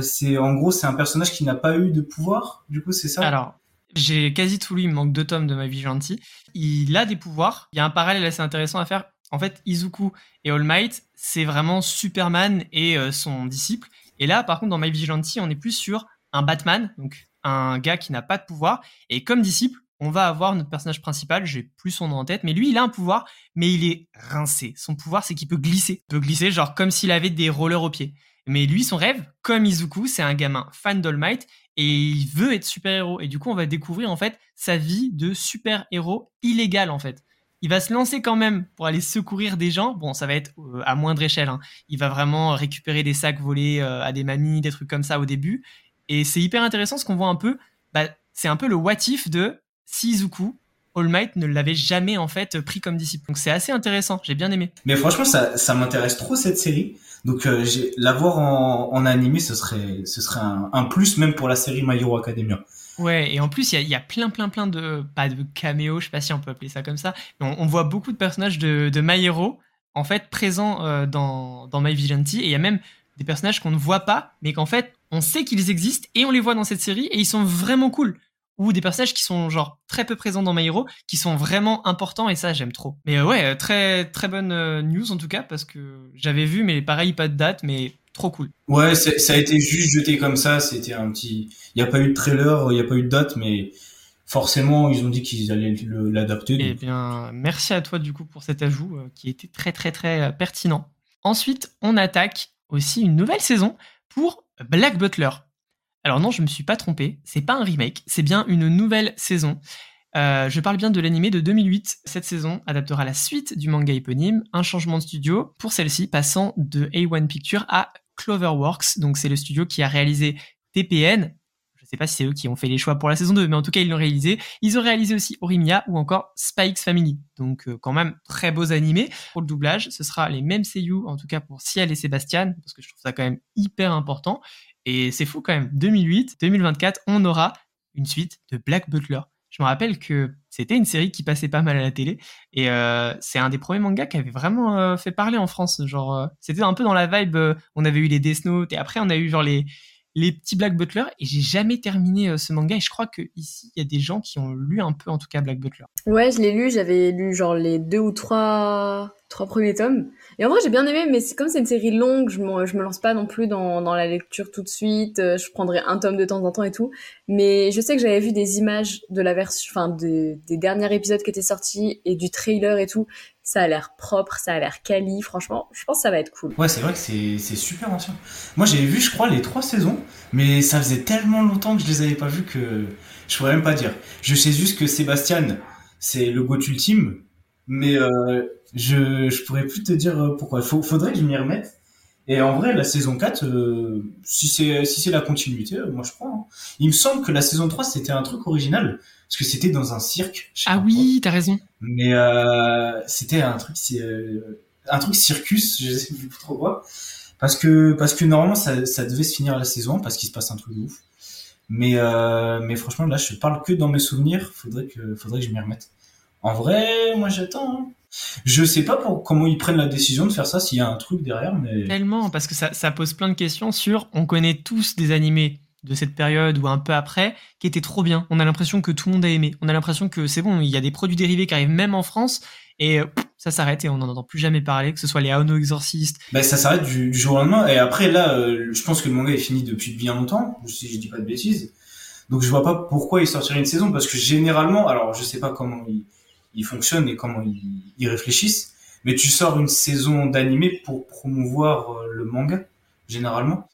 c'est en gros, c'est un personnage qui n'a pas eu de pouvoir. Du coup, c'est ça? Alors, j'ai quasi tout lu, il me manque deux tomes de ma vie gentille. Il a des pouvoirs. Il y a un parallèle assez intéressant à faire. En fait, Izuku et All Might, c'est vraiment Superman et euh, son disciple. Et là, par contre, dans My Vigilante, on est plus sur un Batman, donc un gars qui n'a pas de pouvoir. Et comme disciple, on va avoir notre personnage principal, j'ai plus son nom en tête, mais lui, il a un pouvoir, mais il est rincé. Son pouvoir, c'est qu'il peut glisser. Il peut glisser, genre comme s'il avait des rollers aux pieds. Mais lui, son rêve, comme Izuku, c'est un gamin fan d'All et il veut être super-héros. Et du coup, on va découvrir en fait sa vie de super-héros illégal en fait. Il va se lancer quand même pour aller secourir des gens. Bon, ça va être euh, à moindre échelle. Hein. Il va vraiment récupérer des sacs volés euh, à des mamies, des trucs comme ça au début. Et c'est hyper intéressant ce qu'on voit un peu. Bah, c'est un peu le what if de si All Might ne l'avait jamais en fait pris comme disciple. Donc c'est assez intéressant, j'ai bien aimé. Mais franchement, ça, m'intéresse trop cette série. Donc euh, l'avoir en, en animé, ce serait, un, plus même pour la série My Hero Academia. Ouais, et en plus, il y a, plein, plein, plein de, pas de caméos, je sais pas si on peut appeler ça comme ça, mais on, voit beaucoup de personnages de, de My Hero, en fait, présents euh, dans, dans My Vigilante, et il y a même des personnages qu'on ne voit pas, mais qu'en fait, on sait qu'ils existent, et on les voit dans cette série, et ils sont vraiment cool ou des personnages qui sont genre très peu présents dans My Hero, qui sont vraiment importants et ça j'aime trop. Mais euh, ouais, très très bonne euh, news en tout cas parce que j'avais vu mais pareil pas de date mais trop cool. Ouais, ça a été juste jeté comme ça, c'était un petit il y a pas eu de trailer, il y a pas eu de date mais forcément ils ont dit qu'ils allaient l'adapter. Eh bien, merci à toi du coup pour cet ajout euh, qui était très très très pertinent. Ensuite, on attaque aussi une nouvelle saison pour Black Butler. Alors non, je me suis pas trompé, c'est pas un remake, c'est bien une nouvelle saison. Euh, je parle bien de l'animé de 2008. Cette saison adaptera la suite du manga éponyme, un changement de studio, pour celle-ci passant de A1 Picture à Cloverworks. Donc c'est le studio qui a réalisé TPN. Je sais pas si c'est eux qui ont fait les choix pour la saison 2, mais en tout cas ils l'ont réalisé. Ils ont réalisé aussi Orimia ou encore Spikes Family. Donc euh, quand même très beaux animés. Pour le doublage, ce sera les mêmes seiyuu, en tout cas pour Ciel et Sébastien, parce que je trouve ça quand même hyper important. Et c'est fou quand même. 2008, 2024, on aura une suite de Black Butler. Je me rappelle que c'était une série qui passait pas mal à la télé et euh, c'est un des premiers mangas qui avait vraiment euh, fait parler en France. Genre, euh, c'était un peu dans la vibe. on avait eu les Death Note et après on a eu genre les les petits Black Butler et j'ai jamais terminé ce manga et je crois que ici il y a des gens qui ont lu un peu en tout cas Black Butler. Ouais, je l'ai lu. J'avais lu genre les deux ou trois trois premiers tomes et en vrai, j'ai bien aimé, mais comme c'est une série longue, je je me lance pas non plus dans, dans la lecture tout de suite. Euh, je prendrai un tome de temps en temps et tout. Mais je sais que j'avais vu des images de la version, enfin, des derniers épisodes qui étaient sortis et du trailer et tout. Ça a l'air propre, ça a l'air quali. Franchement, je pense que ça va être cool. Ouais, c'est vrai que c'est, super ancien. Moi, j'avais vu, je crois, les trois saisons, mais ça faisait tellement longtemps que je les avais pas vus que je pourrais même pas dire. Je sais juste que Sébastien, c'est le goût ultime, mais euh, je, je pourrais plus te dire euh, pourquoi. Faut, faudrait que je m'y remette. Et en vrai, la saison 4, euh, si c'est si c'est la continuité, moi je prends. Hein. Il me semble que la saison 3 c'était un truc original parce que c'était dans un cirque. Ah oui, t'as raison. Mais euh, c'était un truc euh, un truc circus, je sais plus trop quoi. Parce que parce que normalement ça, ça devait se finir la saison parce qu'il se passe un truc de ouf. Mais euh, mais franchement là je parle que dans mes souvenirs, faudrait que faudrait que je m'y remette. En vrai, moi j'attends. Hein. Je sais pas pour, comment ils prennent la décision de faire ça, s'il y a un truc derrière, mais. Tellement, parce que ça, ça, pose plein de questions sur. On connaît tous des animés de cette période ou un peu après qui étaient trop bien. On a l'impression que tout le monde a aimé. On a l'impression que c'est bon, il y a des produits dérivés qui arrivent même en France et ça s'arrête et on n'en entend plus jamais parler, que ce soit les Aono Exorcistes. Ben, ça s'arrête du, jour au lendemain et après là, euh, je pense que le manga est fini depuis bien longtemps, si je dis pas de bêtises. Donc je vois pas pourquoi il sortirait une saison parce que généralement, alors je sais pas comment il ils fonctionnent et comment ils, réfléchissent. Mais tu sors une saison d'animé pour promouvoir euh, le manga, généralement.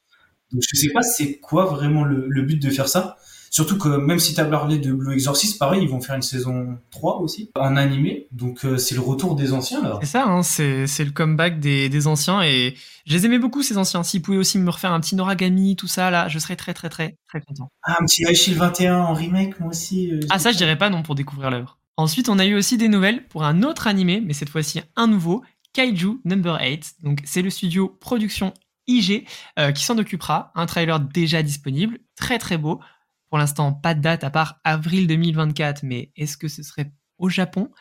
Donc je sais pas c'est quoi vraiment le, but de faire ça. Surtout que même si tu as parlé de Blue Exorcist, pareil, ils vont faire une saison 3 aussi, en animé. Donc euh, c'est le retour des anciens là. C'est ça, hein, c'est, le comeback des, des anciens et je les aimais beaucoup ces anciens. S'ils pouvaient aussi me refaire un petit Noragami, tout ça là, je serais très très très très content. Ah, un petit Aishil 21 en remake moi aussi. Euh, ah ça je dirais pas non pour découvrir l'œuvre. Ensuite, on a eu aussi des nouvelles pour un autre animé, mais cette fois-ci un nouveau, Kaiju Number 8. Donc, c'est le studio production IG euh, qui s'en occupera. Un trailer déjà disponible, très très beau. Pour l'instant, pas de date à part avril 2024, mais est-ce que ce serait au Japon?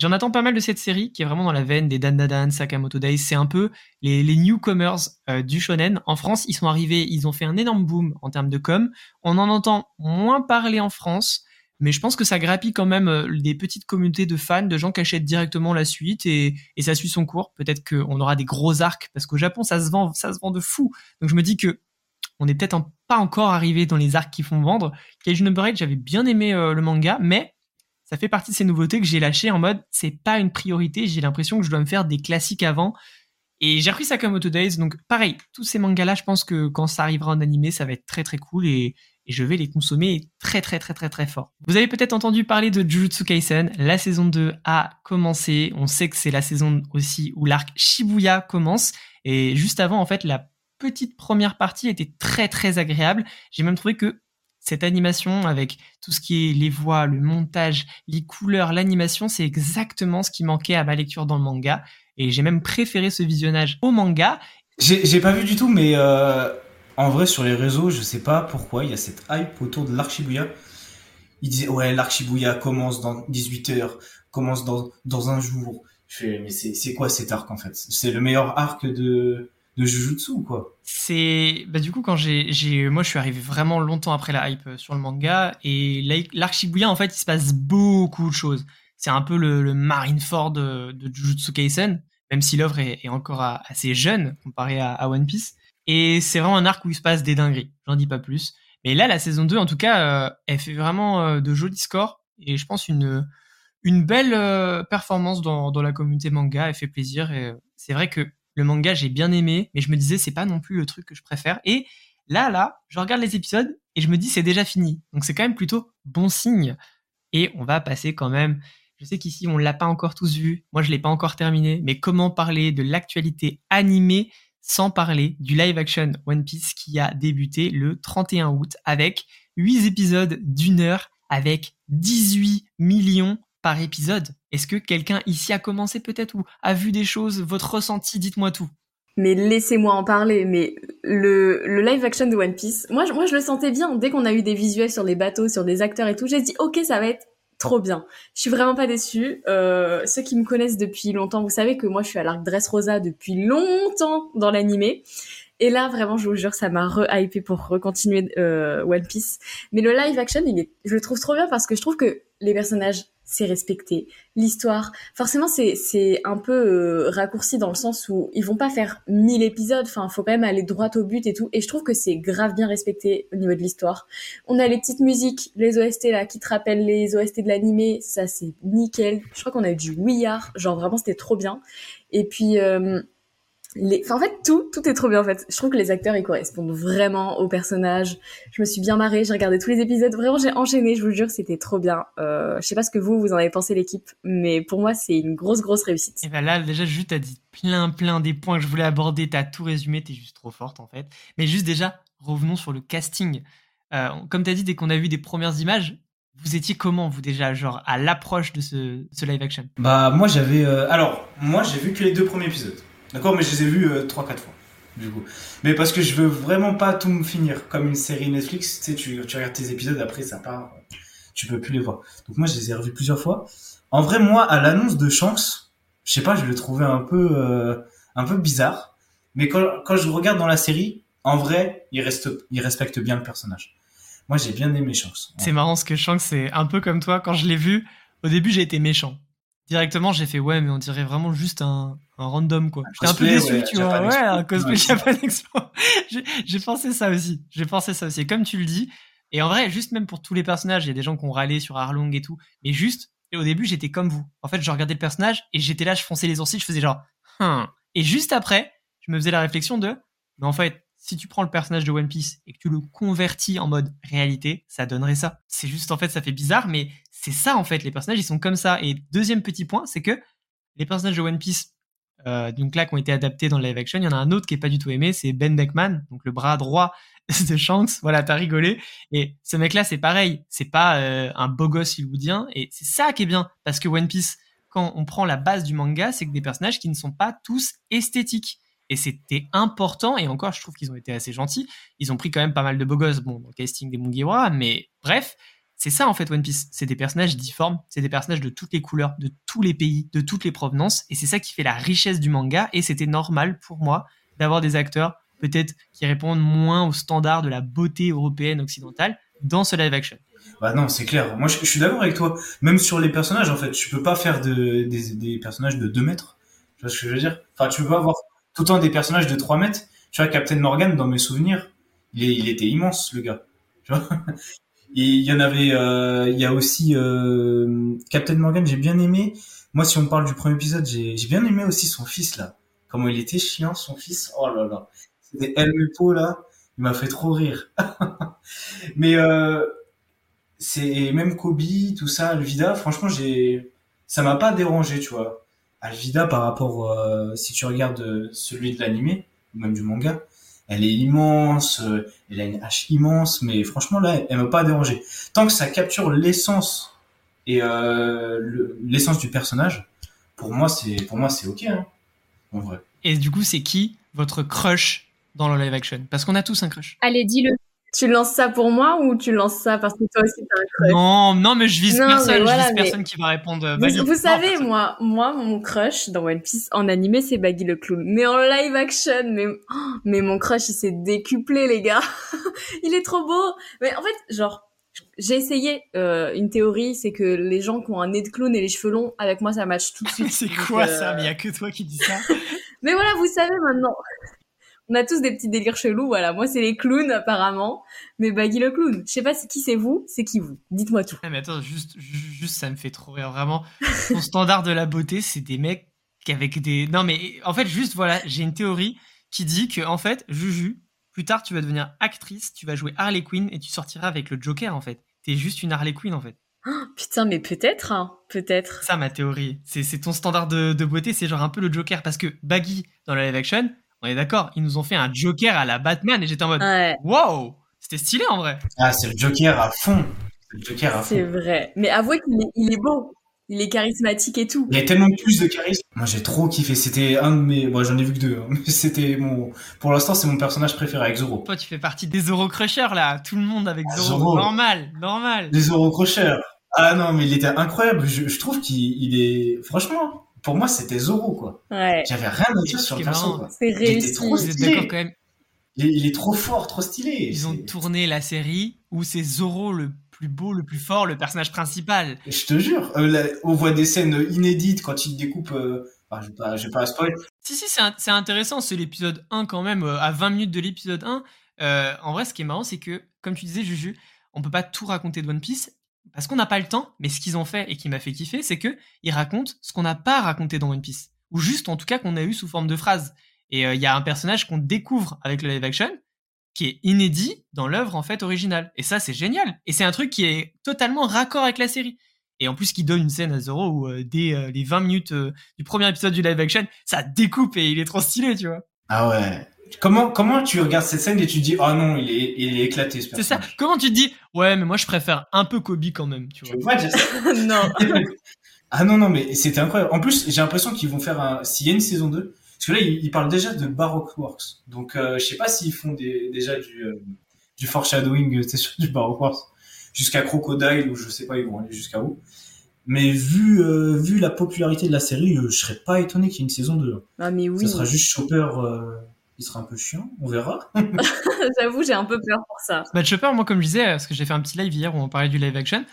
J'en attends pas mal de cette série qui est vraiment dans la veine des Dandadan, Sakamoto Days. C'est un peu les, newcomers euh, du shonen. En France, ils sont arrivés, ils ont fait un énorme boom en termes de com. On en entend moins parler en France mais je pense que ça grappille quand même euh, des petites communautés de fans, de gens qui achètent directement la suite et, ça suit son cours. Peut-être qu'on aura des gros arcs parce qu'au Japon ça se vend, ça se vend de fou. Donc je me dis que on n'est peut-être pas encore arrivé dans les arcs qui font vendre. Cage Number 8, j'avais bien aimé euh, le manga, mais ça fait partie de ces nouveautés que j'ai lâché en mode c'est pas une priorité. J'ai l'impression que je dois me faire des classiques avant. Et j'ai repris Sakamoto Days, donc pareil, tous ces mangas-là, je pense que quand ça arrivera en animé, ça va être très très cool et et je vais les consommer très très très très très fort. Vous avez peut-être entendu parler de Jujutsu Kaisen, la saison 2 a commencé, on sait que c'est la saison aussi où l'arc Shibuya commence, et juste avant en fait la petite première partie était très très agréable, j'ai même trouvé que cette animation avec tout ce qui est les voix, le montage, les couleurs, l'animation, c'est exactement ce qui manquait à ma lecture dans le manga, et j'ai même préféré ce visionnage au manga. J'ai pas vu du tout, mais... Euh en vrai, sur les réseaux, je sais pas pourquoi, il y a cette hype autour de l'Archibuya. Il disait, ouais, l'Archibuya commence dans 18 heures, commence dans, dans un jour. Je fais, mais c'est quoi cet arc, en fait? C'est le meilleur arc de, de Jujutsu, quoi? C'est, bah, du coup, quand j'ai, moi, je suis arrivé vraiment longtemps après la hype sur le manga, et l'Archibuya, en fait, il se passe beaucoup de choses. C'est un peu le, le Marineford de, Jujutsu Kaisen, même si l'œuvre est, encore assez jeune comparée à One Piece. Et c'est vraiment un arc où il se passe des dingueries. J'en dis pas plus. Mais là, la saison 2, en tout cas, euh, elle fait vraiment euh, de jolis scores. Et je pense une, une belle euh, performance dans, dans la communauté manga. Elle fait plaisir. Et c'est vrai que le manga, j'ai bien aimé. Mais je me disais, c'est pas non plus le truc que je préfère. Et là, là, je regarde les épisodes et je me dis, c'est déjà fini. Donc c'est quand même plutôt bon signe. Et on va passer quand même. Je sais qu'ici, on l'a pas encore tous vu. Moi, je l'ai pas encore terminé. Mais comment parler de l'actualité animée sans parler du live action One Piece qui a débuté le 31 août avec 8 épisodes d'une heure avec 18 millions par épisode. Est-ce que quelqu'un ici a commencé peut-être ou a vu des choses, votre ressenti, dites-moi tout. Mais laissez-moi en parler. Mais le, live action de One Piece, moi, moi je le sentais bien. Dès qu'on a eu des visuels sur les bateaux, sur des acteurs et tout, j'ai dit ok, ça va être trop bien. Je suis vraiment pas déçue. Euh, ceux qui me connaissent depuis longtemps, vous savez que moi je suis à l'arc Dressrosa depuis longtemps dans l'animé. Et là, vraiment, je vous jure, ça m'a re-hypé pour recontinuer euh, One Piece. Mais le live action, il est, je le trouve trop bien parce que je trouve que les personnages c'est respecté. L'histoire, forcément, c'est un peu euh, raccourci dans le sens où ils vont pas faire mille épisodes. Enfin, faut quand même aller droit au but et tout. Et je trouve que c'est grave bien respecté au niveau de l'histoire. On a les petites musiques, les OST là, qui te rappellent les OST de l'animé. Ça, c'est nickel. Je crois qu'on a eu du We Genre vraiment, c'était trop bien. Et puis euh, en fait, tout, tout est trop bien en fait. Je trouve que les acteurs ils correspondent vraiment au personnage. Je me suis bien marrée, j'ai regardé tous les épisodes. Vraiment, j'ai enchaîné. Je vous jure, c'était trop bien. Euh, je sais pas ce que vous vous en avez pensé l'équipe, mais pour moi, c'est une grosse grosse réussite. Et ben là, déjà, juste t'as dit plein plein des points que je voulais aborder. T'as tout résumé. T'es juste trop forte en fait. Mais juste déjà, revenons sur le casting. Euh, comme t'as dit, dès qu'on a vu des premières images, vous étiez comment vous déjà, genre à l'approche de ce, ce, live action? Bah moi j'avais, euh, alors moi j'ai vu que les deux premiers épisodes. D'accord, mais je les ai vus 3-4 euh, fois, du coup. Mais parce que je veux vraiment pas tout me finir. Comme une série Netflix, tu sais, tu, tu regardes tes épisodes, après ça part, tu peux plus les voir. Donc moi, je les ai revus plusieurs fois. En vrai, moi, à l'annonce de Shanks, je sais pas, je le trouvais un peu, euh, un peu bizarre. Mais quand, quand je regarde dans la série, en vrai, il, reste, il respecte bien le personnage. Moi, j'ai bien aimé Shanks. C'est marrant parce que Shanks, c'est un peu comme toi. Quand je l'ai vu, au début, j'ai été méchant directement j'ai fait ouais mais on dirait vraiment juste un, un random quoi. J'étais un peu déçu tu vois. Ouais, un cosplay Japan Expo. j'ai pensé ça aussi. J'ai pensé ça aussi. comme tu le dis. Et en vrai, juste même pour tous les personnages, il y a des gens qui ont râlé sur Arlong et tout. Mais juste, et au début, j'étais comme vous. En fait, je regardais le personnage et j'étais là, je fonçais les sourcils, je faisais genre, hum. Et juste après, je me faisais la réflexion de, mais en fait, si tu prends le personnage de One Piece et que tu le convertis en mode réalité, ça donnerait ça. C'est juste en fait ça fait bizarre, mais c'est ça en fait. Les personnages ils sont comme ça. Et deuxième petit point, c'est que les personnages de One Piece, euh, donc là qui ont été adaptés dans le live action, il y en a un autre qui est pas du tout aimé, c'est Ben Beckman, donc le bras droit de Shanks. Voilà, t'as rigolé. Et ce mec-là, c'est pareil. C'est pas euh, un beau gosse hollywoodien. Et c'est ça qui est bien parce que One Piece, quand on prend la base du manga, c'est que des personnages qui ne sont pas tous esthétiques. Et c'était important, et encore, je trouve qu'ils ont été assez gentils. Ils ont pris quand même pas mal de beaux gosses, bon, dans le casting des Mugiwara, mais bref, c'est ça en fait One Piece. C'est des personnages difformes, c'est des personnages de toutes les couleurs, de tous les pays, de toutes les provenances, et c'est ça qui fait la richesse du manga, et c'était normal pour moi d'avoir des acteurs peut-être qui répondent moins aux standards de la beauté européenne occidentale dans ce live action. Bah non, c'est clair. Moi, je, suis d'accord avec toi. Même sur les personnages, en fait, tu peux pas faire de, des, personnages de 2 mètres. Tu vois ce que je veux dire? Enfin, tu peux avoir tout le temps des personnages de 3 mètres. Tu vois, Captain Morgan, dans mes souvenirs, il, était immense, le gars. Tu vois? Il y en avait, euh, il y a aussi euh, Captain Morgan, j'ai bien aimé. Moi, si on parle du premier épisode, j'ai bien aimé aussi son fils, là. Comment il était chiant, son fils. Oh là là. C'était El Mupo, là. Il m'a fait trop rire. Mais euh, c'est même Kobe, tout ça, Alvida, franchement, j'ai ça m'a pas dérangé, tu vois. Alvida par rapport euh, si tu regardes euh, celui de l'animé même du manga, elle est immense, euh, elle a une hache immense, mais franchement là, elle m'a pas dérangé. Tant que ça capture l'essence et l'essence du personnage, pour moi c'est pour moi c'est ok, hein, en vrai. Et du coup, c'est qui votre crush dans le live action? Parce qu'on a tous un crush. Allez, dis-le. Tu lances ça pour moi ou tu lances ça parce que toi aussi t'as un crush? Non, non, mais je vise personne, je vise personne qui va répondre. Euh, vous, vous savez, moi, moi, mon crush dans One Piece en animé, c'est Baggy le clown. Mais en live action, mais, oh, mais mon crush, il s'est décuplé, les gars. il est trop beau. Mais en fait, genre, j'ai essayé euh, une théorie, c'est que les gens qui ont un nez de clown et les cheveux longs, avec moi, ça match tout de suite. c'est quoi ça? Euh, Mais il y a que toi qui dis ça? mais voilà, vous savez maintenant on a tous des petits délires chelous, voilà. Moi, c'est les clowns, apparemment. Mais Baggy le clown. Je sais pas qui c'est vous, c'est qui vous. Dites-moi tout. Ah, mais attends, juste, juste, ça me fait trop rire. Vraiment, ton standard de la beauté, c'est des mecs avec des... Non, mais en fait, juste, voilà, j'ai une théorie qui dit que, en fait, Juju, plus tard, tu vas devenir actrice, tu vas jouer Harley Quinn et tu sortiras avec le Joker, en fait. T'es juste une Harley Quinn, en fait. Oh, putain, mais peut-être, hein, peut-être. Ça, ma théorie. C'est ton standard de, de beauté, c'est genre un peu le Joker. Parce que Baggy, dans la live action, on est d'accord, ils nous ont fait un Joker à la Batman et j'étais en mode Ouais. wow, c'était stylé en vrai. Ah, c'est le Joker à fond. C'est le Joker à C'est vrai. Mais avouez qu'il est, il est beau. Il est charismatique et tout. Il y a tellement plus de charisme. Moi, j'ai trop kiffé. C'était un de mes. Bon, j'en ai vu que deux. hein. Mais c'était mon. Pour l'instant, c'est mon personnage préféré avec Zoro. Toi, tu fais partie des Zoro Crushers là, tout le monde avec Ah, Zoro. Zoro. Normal, normal. Les Zoro Crochers. Ah non, mais il était incroyable. Je, je trouve qu'il il est. Franchement, pour moi, c'était Zoro, quoi. Ouais. J'avais rien à dire sur le perso. C'est réussi. trop Vous êtes stylé. d'accord quand même Il est, il est trop fort, trop stylé. Ils ont tourné la série où c'est Zoro le plus beau, le plus fort, le personnage principal. Je te jure, euh, là, on voit des scènes inédites quand il découpe. Euh... enfin, je vais pas, je vais pas spoil. Si, si, c'est intéressant, c'est l'épisode 1 quand même, euh, à 20 minutes de l'épisode 1. Euh, en vrai, ce qui est marrant, c'est que, comme tu disais, Juju, on peut pas tout raconter de One Piece parce qu'on n'a pas le temps, mais ce qu'ils ont fait et qui m'a fait kiffer, c'est que ils racontent ce qu'on n'a pas raconté dans One Piece. Ou juste, en tout cas, qu'on a eu sous forme de phrase. Et euh, il y a un personnage qu'on découvre avec le live action qui est inédit dans l'œuvre en fait originale. Et ça, c'est génial. Et c'est un truc qui est totalement raccord avec la série. Et en plus, qui donne une scène à Zoro où euh, dès euh, les 20 minutes du premier épisode du live action, ça découpe et il est trop stylé, tu vois. Ah ouais. Comment, comment tu regardes cette scène et tu dis, oh non, il est, il est éclaté ce C'est ça. Comment tu te dis Ouais, mais moi je préfère un peu Kobe quand même, tu Tu vois. vois, Jess non. Ah non, non, mais c'était incroyable. En plus, j'ai l'impression qu'ils vont faire un. S'il y a une saison 2, parce que là, ils, ils parlent déjà de Baroque Works. Donc, euh, je sais pas s'ils font des, déjà du, euh, du foreshadowing, euh, c'est sûr, du Baroque Works. Jusqu'à Crocodile, ou je sais pas, ils vont aller jusqu'à où. Mais vu, euh, vu la popularité de la série, euh, je serais pas étonné qu'il y ait une saison 2. Ah, mais oui. Ça sera juste Chopper, euh, il sera un peu chiant, on verra. J'avoue, j'ai un peu peur pour ça. Bah, Chopper, moi, comme je disais, parce que j'ai fait un petit live hier où on parlait du live action,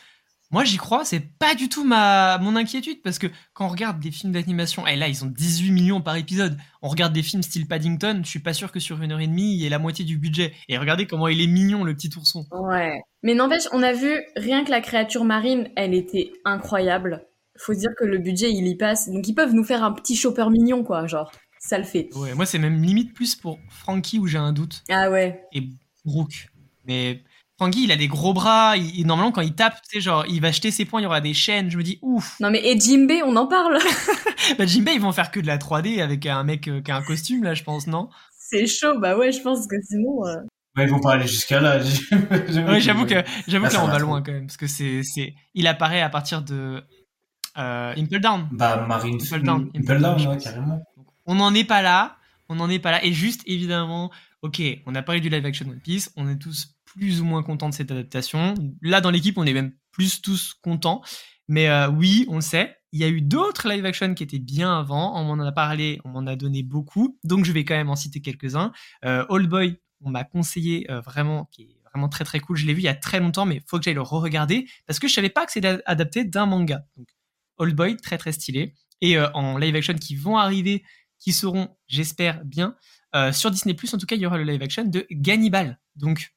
moi j'y crois, c'est pas du tout ma mon inquiétude parce que quand on regarde des films d'animation, et là ils ont 18 millions par épisode, on regarde des films style Paddington, je suis pas sûr que sur une heure et demie il y ait la moitié du budget. Et regardez comment il est mignon le petit ourson. Ouais. Mais n'empêche, on a vu rien que la créature marine, elle était incroyable. Faut dire que le budget, il y passe. Donc ils peuvent nous faire un petit chopper mignon, quoi, genre. Ça le fait. Ouais, moi c'est même limite plus pour Frankie où j'ai un doute. Ah ouais. et Brooke. Mais Frankie, il a des gros bras. Il, normalement, quand il tape, tu sais, genre, il va jeter ses poings, il y aura des chaînes. Je me dis, ouf. Non mais et Jimbe, on en parle. Bah, Jinbei, ils vont faire que de la 3D avec un mec euh, qui a un costume, là, je pense, non? C'est chaud, bah ouais, je pense que sinon. euh, Ouais, ils vont pas aller jusqu'à là. Ouais, j'avoue que, j'avoue Là, que ça là, on va loin quand même. Parce que c'est, c'est, il apparaît à partir de euh, Impel Down. Bah, Marine. Impel Down, Impel Impel Down, Down, je ouais, carrément. On n'en est pas là. On n'en est pas là. Et juste, évidemment, ok, on a parlé du live action One Piece. On est tous plus ou moins contents de cette adaptation. Là, dans l'équipe, on est même plus tous contents. Mais euh, oui, on le sait. Il y a eu d'autres live action qui étaient bien avant. On m'en a parlé, on m'en a donné beaucoup. Donc, je vais quand même en citer quelques-uns. Euh, Old Boy, on m'a conseillé euh, vraiment, qui est vraiment très très cool. Je l'ai vu il y a très longtemps, mais faut que j'aille le re-regarder parce que je savais pas que c'était adapté d'un manga. Donc, Old Boy, très très stylé. Et en live action qui vont arriver, qui seront, j'espère, bien. Euh, sur Disney en tout cas, il y aura le live action de Gannibal. Donc,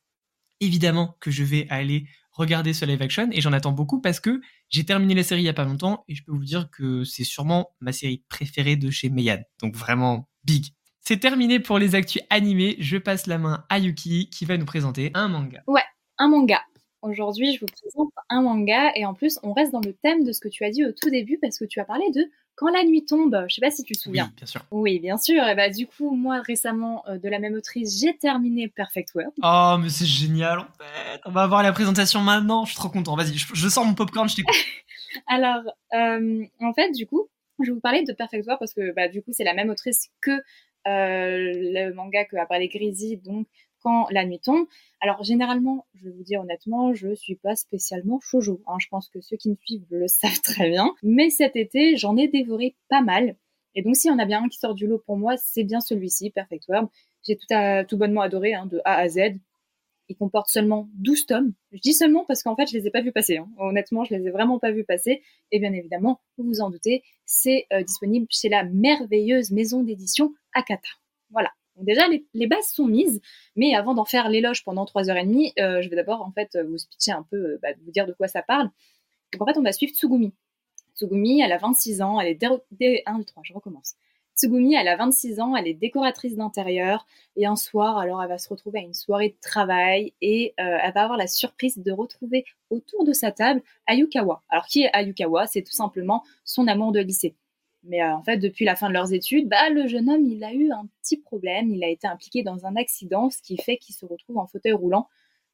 évidemment que je vais aller regarder ce live action et j'en attends beaucoup parce que j'ai terminé la série il y a pas longtemps et je peux vous dire que c'est sûrement ma série préférée de chez Meian. Donc vraiment big. C'est terminé pour les actus animés. Je passe la main à Yuki qui va nous présenter un manga. un manga. Aujourd'hui, je vous présente un manga et en plus, on reste dans le thème de ce que tu as dit au tout début parce que tu as parlé de quand la nuit tombe. Je sais pas si tu te Oui, souviens. bien sûr. Oui, bien sûr. Et bah du coup, moi récemment, euh, de la même autrice, j'ai terminé Perfect World. Oh, mais c'est génial en fait. On va avoir la présentation maintenant. Je suis trop content. Vas-y, je, je sors mon popcorn, je t'écoute. Alors, euh, en fait, du coup, je vais vous parler de Perfect World parce que bah, du coup, c'est la même autrice que euh, le manga que a parlé Grisy, donc quand la nuit tombe. Alors, généralement, je vais vous dire honnêtement, je suis pas spécialement shoujo. Hein. Je pense que ceux qui me suivent le savent très bien. Mais cet été, j'en ai dévoré pas mal. Et donc, s'il y en a bien un qui sort du lot pour moi, c'est bien celui-ci, Perfect World. J'ai tout, à- tout bonnement adoré, hein, de A à Z. Il comporte seulement 12 tomes. Je dis seulement parce qu'en fait, je les ai pas vus passer. hein. Honnêtement, je les ai vraiment pas vus passer. Et bien évidemment, vous vous en doutez, c'est euh, disponible chez la merveilleuse maison d'édition Akata. Voilà. Déjà, les, bases sont mises, mais avant d'en faire l'éloge pendant 3h30, euh, je vais d'abord en fait vous pitcher un peu, euh, bah, vous dire de quoi ça parle. En fait, on va suivre Tsugumi. Tsugumi, elle a 26 ans, elle est... Dé... dé- 1, 2, 3, je recommence. Tsugumi, elle a 26 ans, elle est décoratrice d'intérieur, et un soir, alors elle va se retrouver à une soirée de travail, et euh, elle va avoir la surprise de retrouver autour de sa table Ayukawa. Alors qui est Ayukawa? C'est tout simplement son amour de lycée. Mais en fait, depuis la fin de leurs études, bah, le jeune homme, il a eu un petit problème. Il a été impliqué dans un accident, ce qui fait qu'il se retrouve en fauteuil roulant.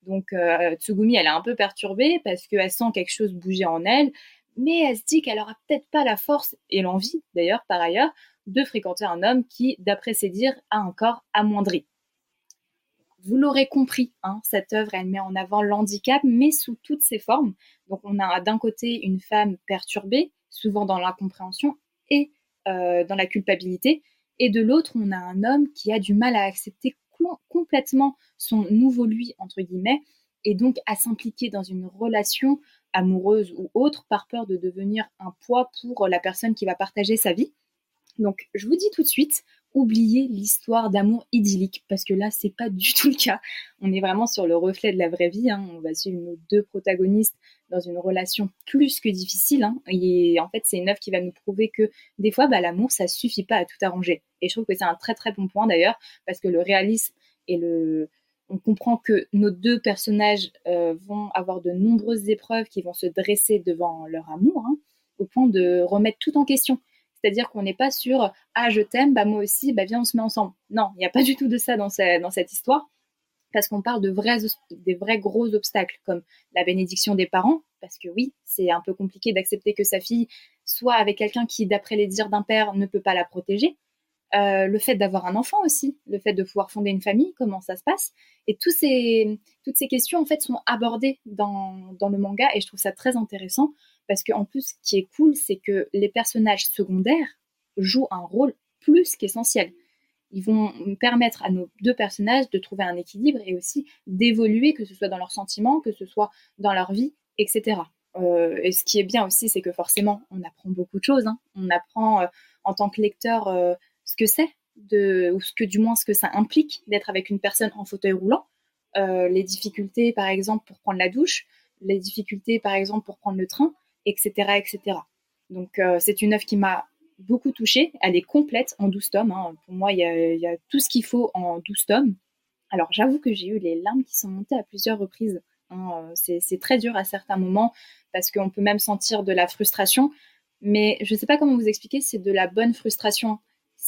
Donc Tsugumi, elle est un peu perturbée parce qu'elle sent quelque chose bouger en elle, mais elle se dit qu'elle aura peut-être pas la force et l'envie, d'ailleurs, par ailleurs, de fréquenter un homme qui, d'après ses dires, a un corps amoindri. Vous l'aurez compris, hein, cette œuvre, elle met en avant l'handicap, mais sous toutes ses formes. Donc on a d'un côté une femme perturbée, souvent dans l'incompréhension et euh, dans la culpabilité, et de l'autre, on a un homme qui a du mal à accepter complètement son nouveau lui, entre guillemets, et donc à s'impliquer dans une relation amoureuse ou autre par peur de devenir un poids pour la personne qui va partager sa vie. Donc je vous dis tout de suite, oubliez l'histoire d'amour idyllique parce que là c'est pas du tout le cas. On est vraiment sur le reflet de la vraie vie. Hein. On va suivre nos deux protagonistes dans une relation plus que difficile. Hein. Et en fait c'est une œuvre qui va nous prouver que des fois bah, l'amour ça suffit pas à tout arranger. Et je trouve que c'est un très très bon point d'ailleurs parce que le réalisme et le on comprend que nos deux personnages euh, vont avoir de nombreuses épreuves qui vont se dresser devant leur amour, hein, au point de remettre tout en question. C'est-à-dire qu'on n'est pas sur ah je t'aime, bah moi aussi, bah viens on se met ensemble. Non, il n'y a pas du tout de ça dans, cette histoire, parce qu'on parle de vrais, des vrais gros obstacles comme la bénédiction des parents, parce que oui, c'est un peu compliqué d'accepter que sa fille soit avec quelqu'un qui, d'après les dires d'un père, ne peut pas la protéger. Euh, le fait d'avoir un enfant aussi, le fait de pouvoir fonder une famille, comment ça se passe. Et ces, toutes ces questions, en fait, sont abordées dans, dans le manga et je trouve ça très intéressant parce qu'en plus, ce qui est cool, c'est que les personnages secondaires jouent un rôle plus qu'essentiel. Ils vont permettre à nos deux personnages de trouver un équilibre et aussi d'évoluer, que ce soit dans leurs sentiments, que ce soit dans leur vie, etc. Euh, et ce qui est bien aussi, c'est que forcément, on apprend beaucoup de choses. Hein. On apprend euh, en tant que lecteur ce que c'est, ou ce que du moins ce que ça implique d'être avec une personne en fauteuil roulant, euh, les difficultés par exemple pour prendre la douche, les difficultés par exemple pour prendre le train, etc. etc. Donc euh, c'est une œuvre qui m'a beaucoup touchée, elle est complète en 12 tomes, hein. pour moi il y, a, tout ce qu'il faut en 12 tomes. Alors j'avoue que j'ai eu les larmes qui sont montées à plusieurs reprises, hein. c'est très dur à certains moments parce qu'on peut même sentir de la frustration, mais je ne sais pas comment vous expliquer, c'est de la bonne frustration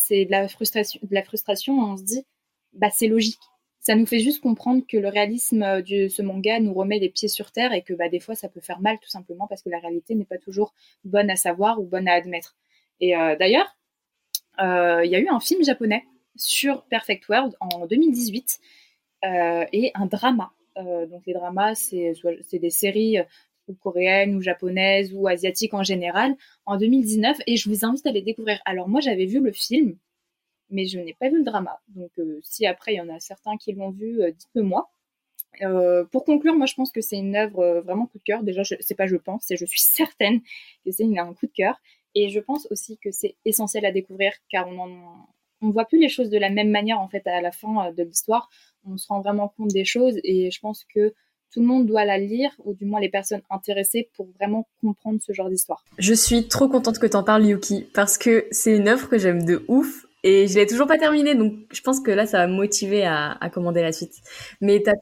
c'est de la frustration, de la frustration. On se dit, bah c'est logique. Ça nous fait juste comprendre que le réalisme euh, de ce manga nous remet les pieds sur terre et que bah, des fois ça peut faire mal tout simplement parce que la réalité n'est pas toujours bonne à savoir ou bonne à admettre. Et euh, d'ailleurs, euh, il y a eu un film japonais sur Perfect World en 2018 et un drama. donc les dramas, c'est des séries ou coréenne ou japonaise ou asiatique en général en 2019 et je vous invite à les découvrir. Alors moi j'avais vu le film mais je n'ai pas vu le drama. Donc euh, si après il y en a certains qui l'ont vu, euh, dites-le moi. Euh, pour conclure, moi je pense que c'est une œuvre vraiment coup de cœur. Déjà, c'est pas je pense, c'est je suis certaine que c'est un coup de cœur. Et je pense aussi que c'est essentiel à découvrir car on on voit plus les choses de la même manière en fait à la fin de l'histoire. On se rend vraiment compte des choses et je pense que tout le monde doit la lire, ou du moins les personnes intéressées, pour vraiment comprendre ce genre d'histoire. Je suis trop contente que tu en parles, Yuki, parce que c'est une œuvre que j'aime de ouf, et je l'ai toujours pas terminée, donc je pense que là, ça va me motiver à, commander la suite. Mais t'as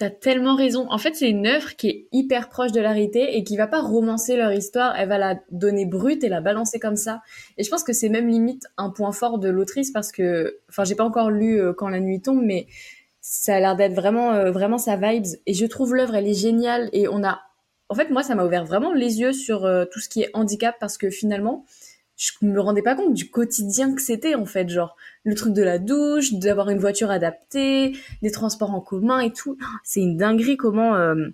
as tellement raison. En fait, c'est une œuvre qui est hyper proche de la réalité et qui va pas romancer leur histoire, elle va la donner brute et la balancer comme ça. Et je pense que c'est même limite un point fort de l'autrice parce que, enfin, j'ai pas encore lu euh, Quand la nuit tombe, mais ça a l'air d'être vraiment euh, vraiment sa vibes. Et je trouve l'œuvre elle est géniale. Et on a en fait moi ça m'a ouvert vraiment les yeux sur euh, tout ce qui est handicap parce que finalement je me rendais pas compte du quotidien que c'était en fait genre le truc de la douche d'avoir une voiture adaptée des transports en commun et tout. C'est une dinguerie comment euh,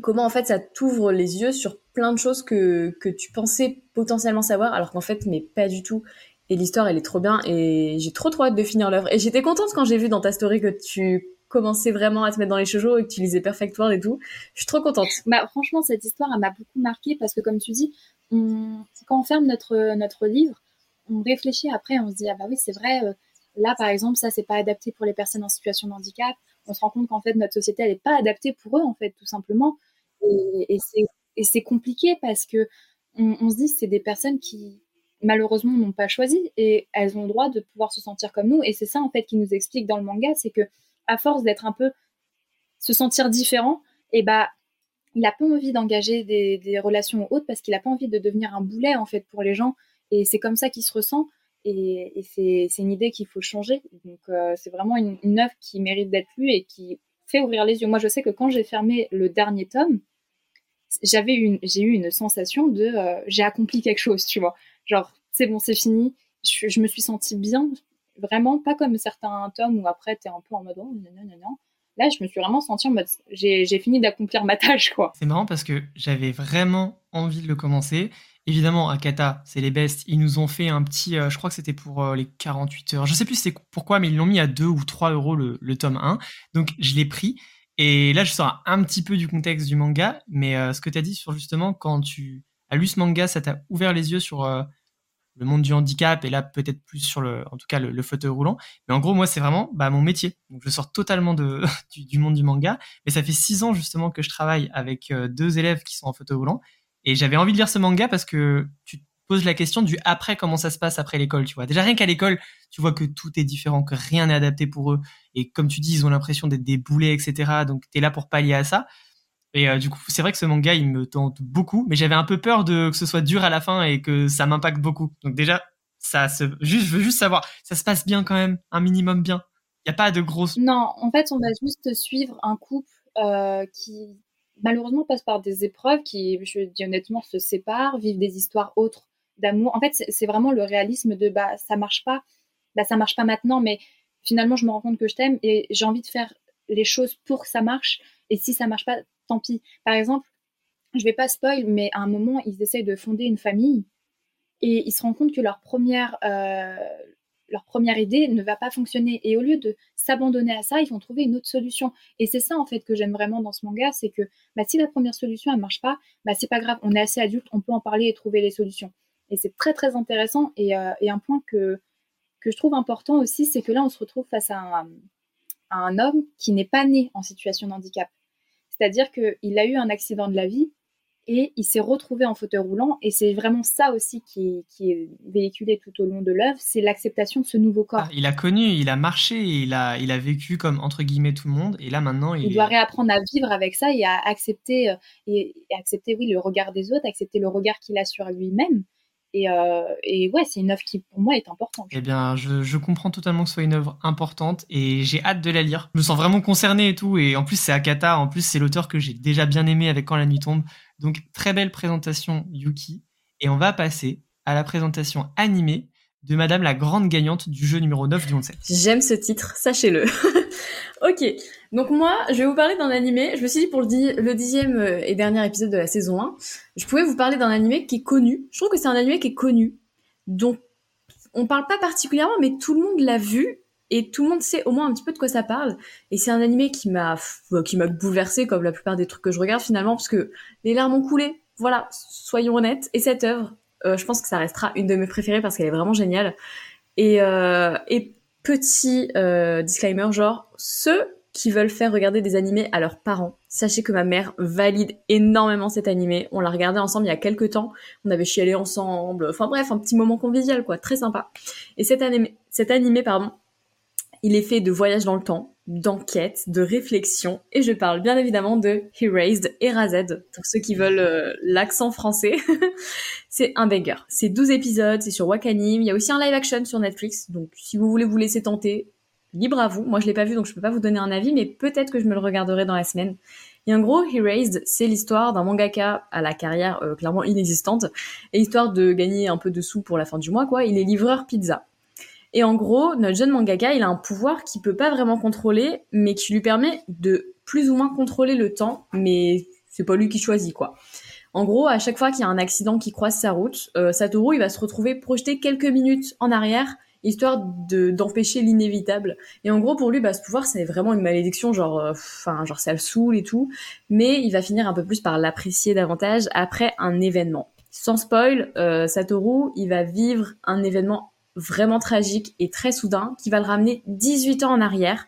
comment en fait ça t'ouvre les yeux sur plein de choses que que tu pensais potentiellement savoir alors qu'en fait mais pas du tout et l'histoire, elle est trop bien et j'ai trop trop hâte de finir l'œuvre. Et j'étais contente quand j'ai vu dans ta story que tu commençais vraiment à te mettre dans les shoujo et que tu lisais Perfect World et tout. Je suis trop contente. Bah franchement, cette histoire, elle m'a beaucoup marquée parce que comme tu dis, quand on ferme notre, notre livre, on réfléchit après, on se dit, ah bah oui, c'est vrai, euh, là par exemple, ça, c'est pas adapté pour les personnes en situation de handicap. On se rend compte qu'en fait, notre société, elle est pas adaptée pour eux, en fait, tout simplement. Et, et c'est compliqué parce que on, on se dit, c'est des personnes qui, malheureusement n'ont pas choisi et elles ont le droit de pouvoir se sentir comme nous et c'est ça en fait qui nous explique dans le manga c'est que à force d'être un peu se sentir différent et bah il a pas envie d'engager des, relations hautes parce qu'il a pas envie de devenir un boulet en fait pour les gens Et c'est comme ça qu'il se ressent. Et, c'est une idée qu'il faut changer. Donc euh, c'est vraiment une, une œuvre qui mérite d'être lue et qui fait ouvrir les yeux. Moi, je sais que quand j'ai fermé le dernier tome, j'avais j'ai eu une sensation de euh, j'ai accompli quelque chose, tu vois. Genre c'est bon, c'est fini. Je, je, me suis sentie bien, vraiment pas comme certains tomes où après t'es un peu en mode non, non, non. Là, je me suis vraiment sentie en mode j'ai, fini d'accomplir ma tâche, quoi. C'est marrant parce que j'avais vraiment envie de le commencer. Évidemment, Akata, c'est les bestes. Ils nous ont fait un petit, euh, je crois que c'était pour euh, les 48 heures. Je sais plus c'est pourquoi, mais ils l'ont mis à 2 ou 3 euros le, le tome 1. Donc, je l'ai pris. Et là, je sors un petit peu du contexte du manga, mais euh, ce que tu as dit sur justement, quand tu as lu ce manga, ça t'a ouvert les yeux sur euh, le monde du handicap et là, peut-être plus sur le, en tout cas, le, fauteuil roulant. Mais en gros, moi, c'est vraiment bah, mon métier. Donc, je sors totalement de, du, monde du manga. Mais ça fait six ans justement que je travaille avec euh, deux élèves qui sont en fauteuil roulant. Et j'avais envie de lire ce manga parce que tu pose la question du après, comment ça se passe après l'école, tu vois. Déjà, rien qu'à l'école, tu vois que tout est différent, que rien n'est adapté pour eux. Et comme tu dis, ils ont l'impression d'être des boulets, etc. Donc, t'es là pour pallier à ça. Et euh, du coup, c'est vrai que ce manga, il me tente beaucoup, mais j'avais un peu peur de que ce soit dur à la fin et que ça m'impacte beaucoup. Donc déjà, ça juste, je veux juste savoir, ça se passe bien quand même, un minimum bien. Il y a pas de grosses. Non, en fait, on va juste suivre un couple euh, qui malheureusement passe par des épreuves, qui, je dis honnêtement, se séparent, vivent des histoires autres d'amour. En fait, c'est vraiment le réalisme de bah ça marche pas, bah ça marche pas maintenant, mais finalement je me rends compte que je t'aime et j'ai envie de faire les choses pour que ça marche. Et si ça marche pas, tant pis. Par exemple, je vais pas spoil, mais à un moment ils essayent de fonder une famille et ils se rendent compte que leur première euh, leur première idée ne va pas fonctionner. Et au lieu de s'abandonner à ça, ils vont trouver une autre solution. Et c'est ça, en fait, que j'aime vraiment dans ce manga, c'est que bah, si la première solution, elle marche pas, bah, c'est pas grave, on est assez adulte, on peut en parler et trouver les solutions. Et c'est très très intéressant. Et, euh, un point que, je trouve important aussi, c'est que là, on se retrouve face à un homme qui n'est pas né en situation de handicap. C'est-à-dire qu'il a eu un accident de la vie et il s'est retrouvé en fauteuil roulant. Et c'est vraiment ça aussi qui, qui, est véhiculé tout au long de l'œuvre, c'est l'acceptation de ce nouveau corps. Ah, il a connu, il a marché, il a, il a vécu comme entre guillemets tout le monde. Et là maintenant, il, il doit réapprendre à vivre avec ça et à accepter, euh, et, et accepter oui le regard des autres, accepter le regard qu'il a sur lui-même. Euh, et, ouais, c'est une œuvre qui, pour moi, est importante. Eh bien, je, comprends totalement que ce soit une œuvre importante et j'ai hâte de la lire. Je me sens vraiment concerné et tout. Et en plus, c'est Akata. En plus, c'est l'auteur que j'ai déjà bien aimé avec Quand la nuit tombe. Donc, très belle présentation, Yuki. Et on va passer à la présentation animée de Madame la grande gagnante du jeu numéro 9 du 11 J'aime ce titre, sachez-le. ok, donc moi, je vais vous parler d'un animé. Je me suis dit pour le, dixième euh, et dernier épisode de la saison 1, je pouvais vous parler d'un animé qui est connu. Je trouve que c'est un animé qui est connu. Donc, on parle pas particulièrement, mais tout le monde l'a vu et tout le monde sait au moins un petit peu de quoi ça parle. Et c'est un animé qui m'a qui m'a bouleversé comme la plupart des trucs que je regarde finalement, parce que les larmes ont coulé. Voilà, soyons honnêtes. Et cette œuvre, euh, je pense que ça restera une de mes préférées parce qu'elle est vraiment géniale. Et, euh, et petit euh, disclaimer, genre, ceux qui veulent faire regarder des animés à leurs parents, sachez que ma mère valide énormément cet animé. On l'a regardé ensemble il y a quelques temps. On avait chialé ensemble. Enfin bref, un petit moment convivial, quoi. Très sympa. Et cet animé, cet animé, pardon, il est fait de voyage dans le temps, d'enquête, de réflexion, et je parle bien évidemment de Erased, Erased, pour ceux qui veulent euh, l'accent français. c'est un banger. C'est 12 épisodes, c'est sur Wakanim, il y a aussi un live action sur Netflix, donc si vous voulez vous laisser tenter, libre à vous. Moi je l'ai pas vu donc je peux pas vous donner un avis, mais peut-être que je me le regarderai dans la semaine. Et en gros, Erased, c'est l'histoire d'un mangaka à la carrière euh, clairement inexistante, et histoire de gagner un peu de sous pour la fin du mois, quoi. Il est livreur pizza. Et en gros, notre jeune mangaka, il a un pouvoir qu'il peut pas vraiment contrôler, mais qui lui permet de plus ou moins contrôler le temps, mais c'est pas lui qui choisit quoi. En gros, à chaque fois qu'il y a un accident qui croise sa route, euh, Satoru il va se retrouver projeté quelques minutes en arrière, histoire de d'empêcher l'inévitable. Et en gros, pour lui, bah, ce pouvoir c'est vraiment une malédiction, genre, euh, enfin, genre ça le saoule et tout. Mais il va finir un peu plus par l'apprécier davantage après un événement. Sans spoil, euh, Satoru il va vivre un événement vraiment tragique et très soudain qui va le ramener 18 ans en arrière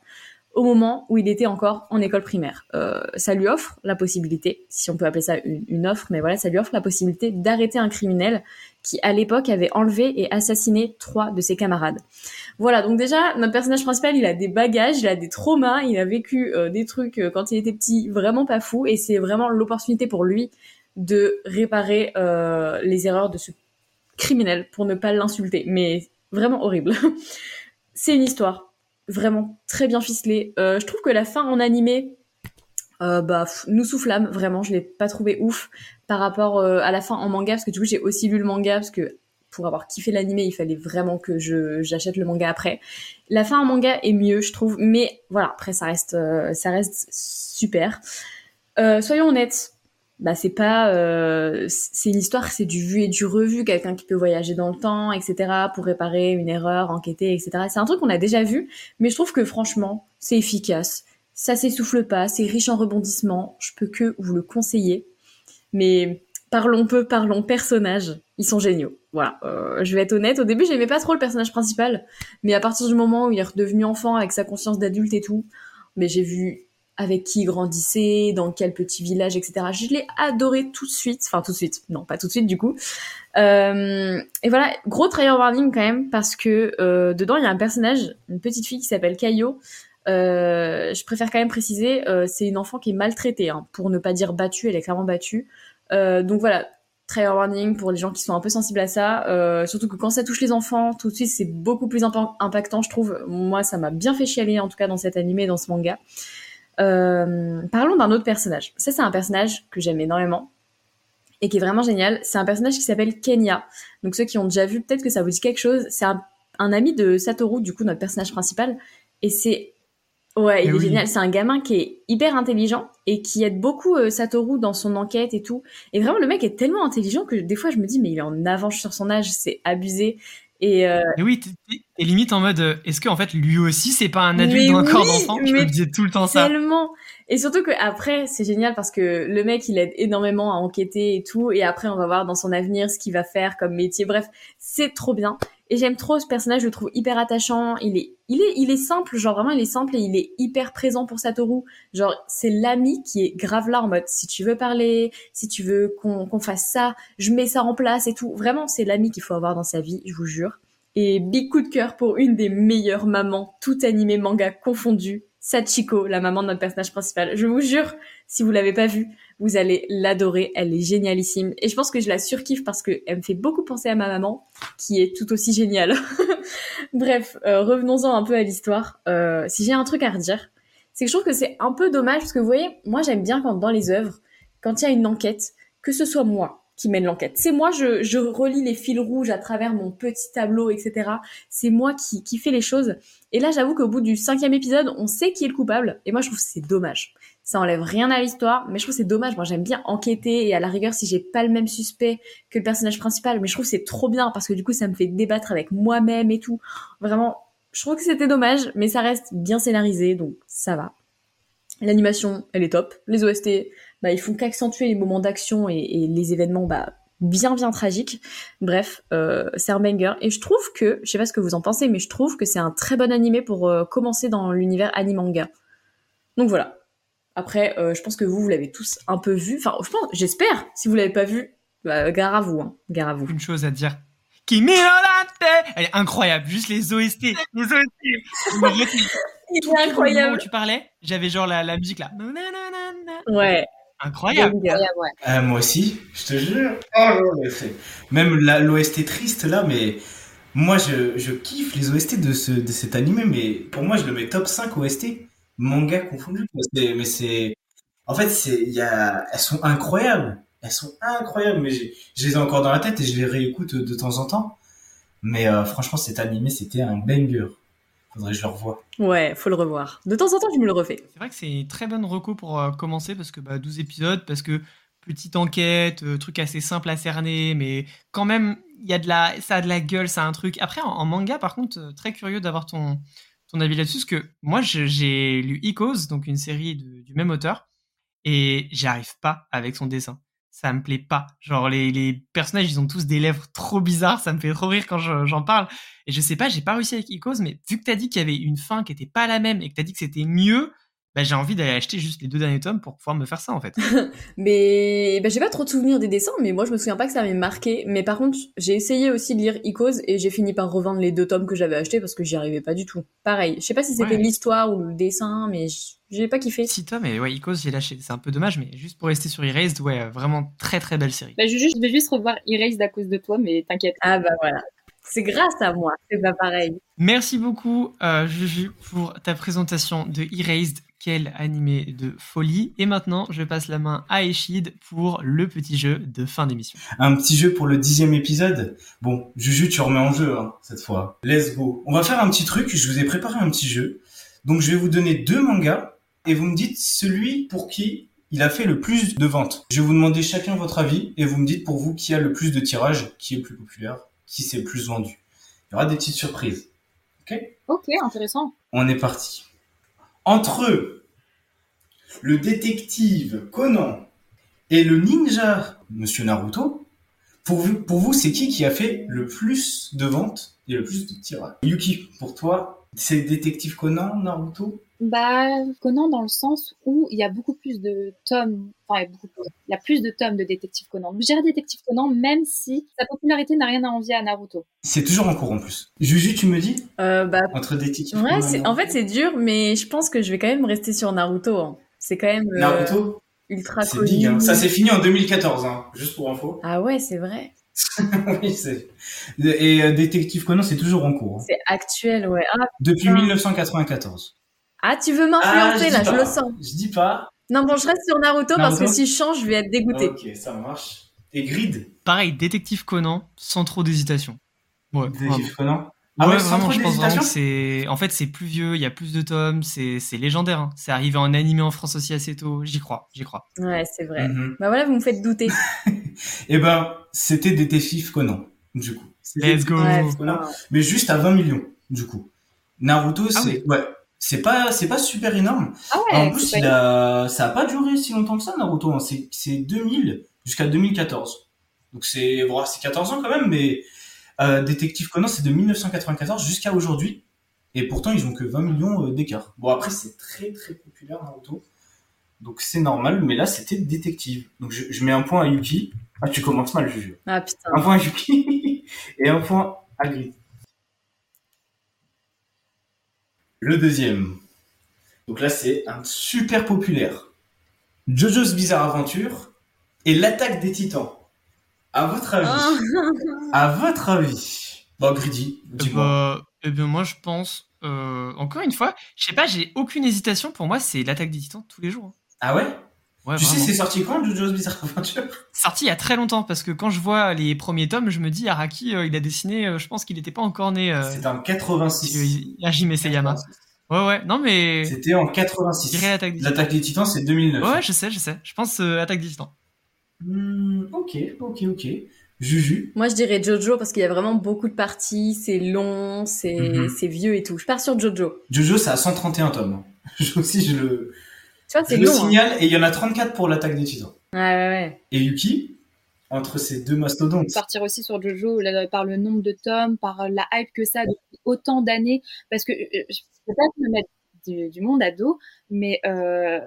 au moment où il était encore en école primaire. Euh, ça lui offre la possibilité, si on peut appeler ça une, offre, mais voilà, ça lui offre la possibilité d'arrêter un criminel qui, à l'époque, avait enlevé et assassiné trois de ses camarades. Voilà, donc déjà, notre personnage principal, il a des bagages, il a des traumas, il a vécu euh, des trucs euh, quand il était petit vraiment pas fou, et c'est vraiment l'opportunité pour lui de réparer les erreurs de ce criminel pour ne pas l'insulter, mais vraiment horrible. c'est une histoire vraiment très bien ficelée. Euh, je trouve que la fin en animé, euh, bah, nous soufflâme vraiment. Je l'ai pas trouvé ouf par rapport euh, à la fin en manga parce que du coup j'ai aussi lu le manga parce que pour avoir kiffé l'animé, il fallait vraiment que j'achète le manga après. La fin en manga est mieux, je trouve, mais voilà, après ça reste ça reste super. Soyons honnêtes, bah c'est pas euh, c'est une histoire c'est du vu et du revu. Quelqu'un qui peut voyager dans le temps etc pour réparer une erreur enquêter etc c'est un truc qu'on a déjà vu mais je trouve que franchement c'est efficace. Ça s'essouffle pas c'est riche en rebondissements. Je peux que vous le conseiller. Mais parlons peu parlons personnages. Ils sont géniaux. Voilà. Euh, je vais être honnête. Au début j'aimais pas trop le personnage principal. Mais à partir du moment où il est redevenu enfant avec sa conscience d'adulte et tout mais j'ai vu avec qui il grandissait, dans quel petit village, etc. Je l'ai adoré tout de suite, enfin tout de suite, non pas tout de suite du coup. Euh, et voilà, gros trigger warning quand même parce que euh, dedans il y a un personnage, une petite fille qui s'appelle Caillot. Euh, je préfère quand même préciser, euh, c'est une enfant qui est maltraitée, hein, pour ne pas dire battue, elle est clairement battue. Euh, donc voilà, trigger warning pour les gens qui sont un peu sensibles à ça. surtout que quand ça touche les enfants, tout de suite c'est beaucoup plus impactant, je trouve. Moi, ça m'a bien fait chialer en tout cas dans cet animé, dans ce manga. Euh, parlons d'un autre personnage. Ça, c'est un personnage que j'aime énormément et qui est vraiment génial. C'est un personnage qui s'appelle Kenya. Donc ceux qui ont déjà vu, peut-être que ça vous dit quelque chose. C'est un, ami de Satoru, du coup notre personnage principal. Et c'est ouais, il eh est génial. C'est un gamin qui est hyper intelligent et qui aide beaucoup euh, Satoru dans son enquête et tout. Et vraiment le mec est tellement intelligent que des fois je me dis mais il est en avance sur son âge, c'est abusé. Et, euh... oui, t'es limite en mode, euh, est-ce qu'en fait lui aussi c'est pas un adulte dans un corps d'enfant? Je me disais tout le temps ça. Tellement. Et surtout que après c'est génial parce que le mec il aide énormément à enquêter et tout, et après on va voir dans son avenir ce qu'il va faire comme métier. Bref, c'est trop bien. Et j'aime trop ce personnage, je le trouve hyper attachant. Il est, il est, il est simple, genre vraiment il est simple et il est hyper présent pour Satoru. Genre c'est l'ami qui est grave là en mode si tu veux parler, si tu veux qu'on qu'on fasse ça, je mets ça en place et tout. Vraiment c'est l'ami qu'il faut avoir dans sa vie, je vous jure. Et big coup de cœur pour une des meilleures mamans, tout animé manga confondu, Sachiko, la maman de notre personnage principal. Je vous jure, si vous l'avez pas vue, vous allez l'adorer. Elle est génialissime. Et je pense que je la surkiffe parce qu'elle me fait beaucoup penser à ma maman, qui est tout aussi géniale. Bref, euh, revenons-en un peu à l'histoire. Euh, si j'ai un truc à redire, c'est que je trouve que c'est un peu dommage parce que vous voyez, moi j'aime bien quand dans les œuvres, quand il y a une enquête, que ce soit moi qui mène l'enquête. C'est moi, je, relis les fils rouges à travers mon petit tableau, etc. C'est moi qui, qui fais les choses. Et là, j'avoue qu'au bout du cinquième épisode, on sait qui est le coupable. Et moi, je trouve que c'est dommage. Ça enlève rien à l'histoire, mais je trouve c'est dommage. Moi, j'aime bien enquêter et à la rigueur, si j'ai pas le même suspect que le personnage principal, mais je trouve c'est trop bien parce que du coup, ça me fait débattre avec moi-même et tout. Vraiment, je trouve que c'était dommage, mais ça reste bien scénarisé, donc ça va. L'animation, elle est top. Les OST, bah, ils font qu'accentuer les moments d'action et, les événements bah, bien bien tragiques. Bref, euh, c'est un banger. Et je trouve que, je sais pas ce que vous en pensez, mais je trouve que c'est un très bon animé pour euh, commencer dans l'univers animanga. Donc voilà. Après, euh, je pense que vous, vous l'avez tous un peu vu. Enfin, je pense, j'espère. Si vous l'avez pas vu, bah, gare à vous, hein. Gare à vous. Une chose à dire. Kimi Elle est incroyable. Juste les OST. Les OST. Il est incroyable. Où tu parlais, j'avais genre la, la musique là. Ouais. Incroyable. Euh, moi aussi, je te jure. Oh, Même l'OST triste là, mais moi je, je kiffe les OST de, ce, de cet animé, mais pour moi je le mets top 5 OST, manga confondu. Mais c'est. En fait, c'est, y a, elles sont incroyables. Elles sont incroyables, mais je les ai encore dans la tête et je les réécoute de temps en temps. Mais euh, franchement, cet animé, c'était un banger. Faudrait que je le revoie. Ouais, faut le revoir. De temps en temps, je me le refais. C'est vrai que c'est une très bonne reco pour euh, commencer parce que bah, 12 épisodes, parce que petite enquête, euh, truc assez simple à cerner, mais quand même, il y a de la, ça a de la gueule, ça a un truc. Après, en, manga, par contre, euh, très curieux d'avoir ton, ton avis là-dessus, parce que moi, j'ai lu Icos, donc une série du même auteur, et j'arrive pas avec son dessin ça me plaît pas. Genre les, les, personnages, ils ont tous des lèvres trop bizarres, ça me fait trop rire quand j'en parle. Et je sais pas, j'ai pas réussi avec Icos, mais vu que t'as dit qu'il y avait une fin qui était pas la même et que t'as dit que c'était mieux, bah, j'ai envie d'aller acheter juste les deux derniers tomes pour pouvoir me faire ça en fait. mais bah, j'ai pas trop de souvenirs des dessins, mais moi je me souviens pas que ça m'ait marqué. Mais par contre, j'ai essayé aussi de lire Icos et j'ai fini par revendre les deux tomes que j'avais achetés parce que j'y arrivais pas du tout. Pareil, je sais pas si c'était l'histoire ou le dessin, mais j'ai pas kiffé. Si tomes, et ouais, Icos j'ai lâché. C'est un peu dommage, mais juste pour rester sur Erased, ouais, vraiment très très belle série. Bah, je, je vais juste revoir Erased à cause de toi, mais t'inquiète. Ah bah voilà. C'est grâce à moi, c'est pas pareil. Merci beaucoup, euh, Juju, pour ta présentation de Erased quel animé de folie. Et maintenant, je passe la main à Eshid pour le petit jeu de fin d'émission. Un petit jeu pour le dixième épisode? Bon, Juju, tu remets en jeu hein, cette fois. Let's go. On va faire un petit truc. Je vous ai préparé un petit jeu. Donc, je vais vous donner deux mangas et vous me dites celui pour qui il a fait le plus de ventes. Je vais vous demander chacun votre avis et vous me dites pour vous qui a le plus de tirages, qui est le plus populaire, qui s'est le plus vendu. Il y aura des petites surprises. Ok? Ok, intéressant. On est parti. Entre le détective Conan et le ninja Monsieur Naruto, pour vous, c'est qui qui a fait le plus de ventes et le plus de tirages? Yuki, pour toi, c'est détective Conan, Naruto? Bah, Conan dans le sens où il y a beaucoup plus de tomes, enfin, il y a, beaucoup il y a plus de tomes de Détective Conan. Je dirais Détective Conan, même si sa popularité n'a rien à envier à Naruto. C'est toujours en cours en plus. Juju, tu me dis? Euh, bah, Entre Détective ouais, Conan. En fait, c'est dur, mais je pense que je vais quand même rester sur Naruto. Hein. C'est quand même. Euh, Naruto? Ultra connu. Big, hein. Ça s'est fini en 2014, hein, juste pour info. Ah ouais, c'est vrai. oui, c'est. Et euh, Détective Conan, c'est toujours en cours. Hein. C'est actuel, ouais. Ah, Depuis 1994. Ah, tu veux m'influencer ah, là, je le sens. Je dis pas. Non, bon, je reste sur Naruto, parce que si je change, je vais être dégoûté. Ok, ça marche. Et Grid Pareil, Détective Conan, sans trop d'hésitation. Ouais, Détective Conan ah ouais, vraiment, je pense vraiment que c'est. En fait, c'est plus vieux, il y a plus de tomes, c'est légendaire. Hein. C'est arrivé en animé en France aussi assez tôt. J'y crois, j'y crois. Ouais, c'est vrai. Mhm. Bah voilà, vous me faites douter. Eh ben, c'était Détective Conan, du coup. Let's go. mais juste à 20 millions, du coup. Naruto, ah c'est. ouais c'est pas c'est pas super énorme. Ah ouais, en plus, il a, ça a pas duré si longtemps que ça Naruto. Hein. C'est c'est 2000 jusqu'à 2014. Donc c'est bon, c'est 14 ans quand même, mais euh, Détective Conan c'est de 1994 jusqu'à aujourd'hui. Et pourtant ils ont que 20 millions euh, d'écart. Bon après c'est très très populaire Naruto. Donc c'est normal, mais là c'était Détective. Donc je, je, mets un point à Yuki. Ah tu commences mal, je jure. Ah putain. Un point à Yuki et un point à Grid. Le deuxième. Donc là, c'est un super populaire. JoJo's Bizarre Adventure et l'attaque des titans. À votre avis? À votre avis? Bon, Gridi, dis-moi. Eh bien, moi, je pense, euh, encore une fois, je sais pas, j'ai aucune hésitation. Pour moi, c'est l'attaque des titans tous les jours. Hein. Ah ouais? Tu sais, c'est sorti quand, JoJo's Bizarre Adventure? Sorti il y a très longtemps, parce que quand je vois les premiers tomes, je me dis, Araki, euh, il a dessiné, euh, je pense qu'il n'était pas encore né. Euh, C'était en 86. Hajime Seyama. Ouais, ouais, non mais. C'était en 86. L'attaque des Titans, c'est 2009. Ouais, je sais, je sais. Je pense euh, Attaque des Titans. Hmm, ok, ok, ok. Juju? Moi, je dirais Jojo parce qu'il y a vraiment beaucoup de parties, c'est long, c'est mhm. vieux et tout. Je pars sur Jojo. Jojo, ça a 131 tomes. je aussi, je le. Vois, c'est long. le hein. signale et il y en a 34 pour l'attaque des Titans. Ouais, ouais, ouais. Et Yuki entre ces deux mastodontes. Partir aussi sur Jojo par le nombre de tomes, par la hype que ça a depuis autant d'années, parce que euh, je peux pas me mettre du, monde à dos, mais euh,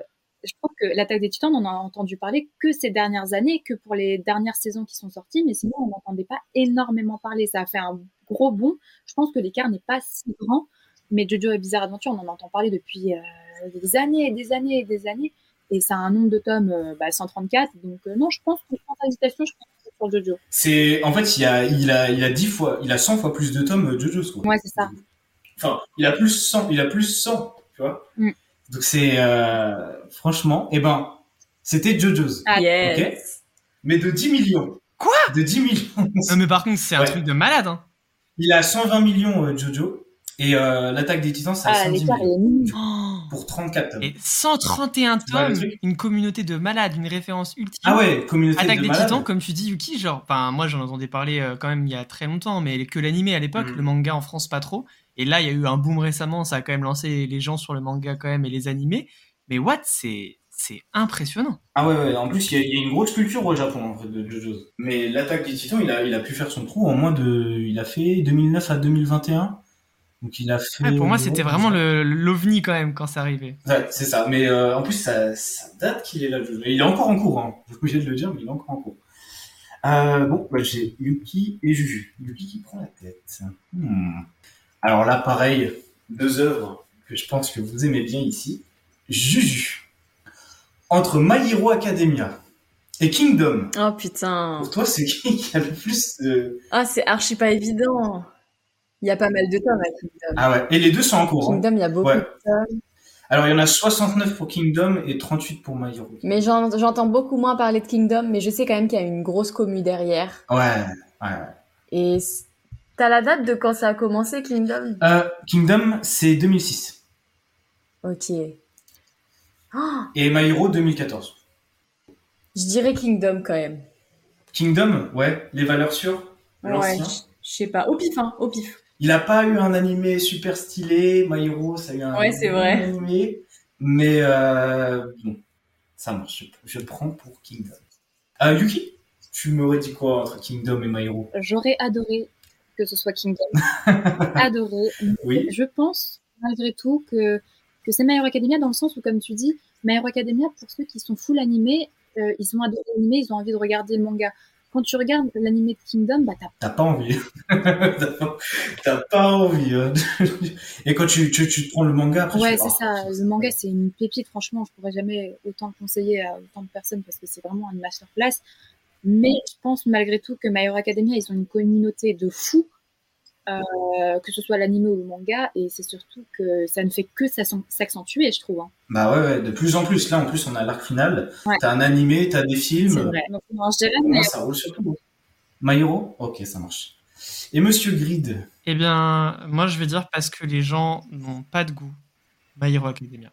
je trouve que l'attaque des Titans, on en a entendu parler que ces dernières années, que pour les dernières saisons qui sont sorties, mais sinon on n'entendait pas énormément parler. Ça a fait un gros bond. Je pense que l'écart n'est pas si grand, mais Jojo et Bizarre Adventure, on en entend parler depuis euh, des années et des années et des années et ça a un nombre de tomes euh, bah, 134. Donc euh, non, je pense que sans hésitation, je pense pour Jojo. C'est en fait il a il a il a 10 fois, il a 100 fois plus de tomes euh, Jojo quoi. Ouais, c'est ça. Enfin, il a plus 100, il a plus 100, tu vois. Mm. Donc c'est euh, franchement, eh ben c'était Jojo's. Ah, yes. OK Mais de 10 millions. Quoi? De 10 millions. Non mais par contre, c'est un truc de malade hein. Il a 120 millions Jojo et euh, l'attaque des titans, c'est à 110 millions. Pour 34 tomes. Et 131 tomes, une communauté de malades, une référence ultime. Ah ouais, communauté Attaque de des titans, comme tu dis, Yuki, genre, enfin, moi j'en entendais parler euh, quand même il y a très longtemps, mais que l'animé à l'époque, mm. le manga en France pas trop. Et là, il y a eu un boom récemment, ça a quand même lancé les gens sur le manga quand même et les animés. Mais what, c'est c'est impressionnant. Ah ouais, ouais, en plus, il y, a une grosse culture au Japon, en fait, de JoJo's. Mais l'attaque des titans, il a, il a pu faire son trou en moins de. Il a fait 2009 à 2021. Donc il a fait. Ouais, pour moi, c'était vraiment l'ovni quand même quand ça arrivait. Ouais, c'est ça. Mais euh, en plus, ça, ça date qu'il est là. il est encore en cours. Hein. Je suis obligé de le dire, mais il est encore en cours. Euh, bon, bah, j'ai Yuki et Juju. Yuki qui prend la tête. Hmm. Alors là, pareil, deux œuvres que je pense que vous aimez bien ici. Juju. Entre My Hero Academia et Kingdom. Oh putain. Pour toi, c'est qui qui a le plus de... Ah, c'est archi pas évident. Il y a pas mal de tomes à Kingdom. Ah ouais, et les deux sont en cours. hein. Kingdom, il y a beaucoup Ouais. de tomes. Alors, il y en a 69 pour Kingdom et 38 pour My Hero. Mais j'en- j'entends beaucoup moins parler de Kingdom, mais je sais quand même qu'il y a une grosse commu derrière. Ouais, ouais, ouais. Et t'as la date de quand ça a commencé, Kingdom? Euh, Kingdom, c'est 2006. Ok. Oh, Et My Hero, 2014. je dirais Kingdom quand même. Kingdom, ouais, les valeurs sûres. Ouais, je sais pas. Au pif, hein, au pif. Il a pas eu un animé super stylé. My Hero, ça a eu un Ouais, c'est bon vrai. animé. Mais euh, bon, ça marche. Je, je prends pour Kingdom. Euh, Yuki, tu m'aurais dit quoi entre Kingdom et My Hero? J'aurais adoré que ce soit Kingdom. adoré. Oui. Je pense, malgré tout, que, que c'est My Hero Academia dans le sens où, comme tu dis, My Hero Academia, pour ceux qui sont full animés, euh, ils ont adoré l'animé, ils ont envie de regarder le manga. Quand tu regardes l'animé de Kingdom, bah, t'as pas envie. T'as pas- envie. hein. Et quand tu, tu, tu te prends le manga après, Ouais, c'est oh, ça. Le manga, c'est une pépite. Franchement, je pourrais jamais autant le conseiller à autant de personnes parce que c'est vraiment une masterclass. Mais je pense malgré tout que My Hero Academia, ils ont une communauté de fous, euh, que ce soit l'anime ou le manga, et c'est surtout que ça ne fait que s'accent- s'accentuer, je trouve. hein. Bah ouais, ouais, de plus en plus. Là, en plus, on a l'arc final. Ouais. T'as un animé, t'as des films. C'est vrai. Donc, non, je dirais Pour moi, My ça roule surtout. My Hero Ok, ça marche. Et Monsieur Grid? Eh bien, moi, je vais dire parce que les gens n'ont pas de goût. My Hero Academia.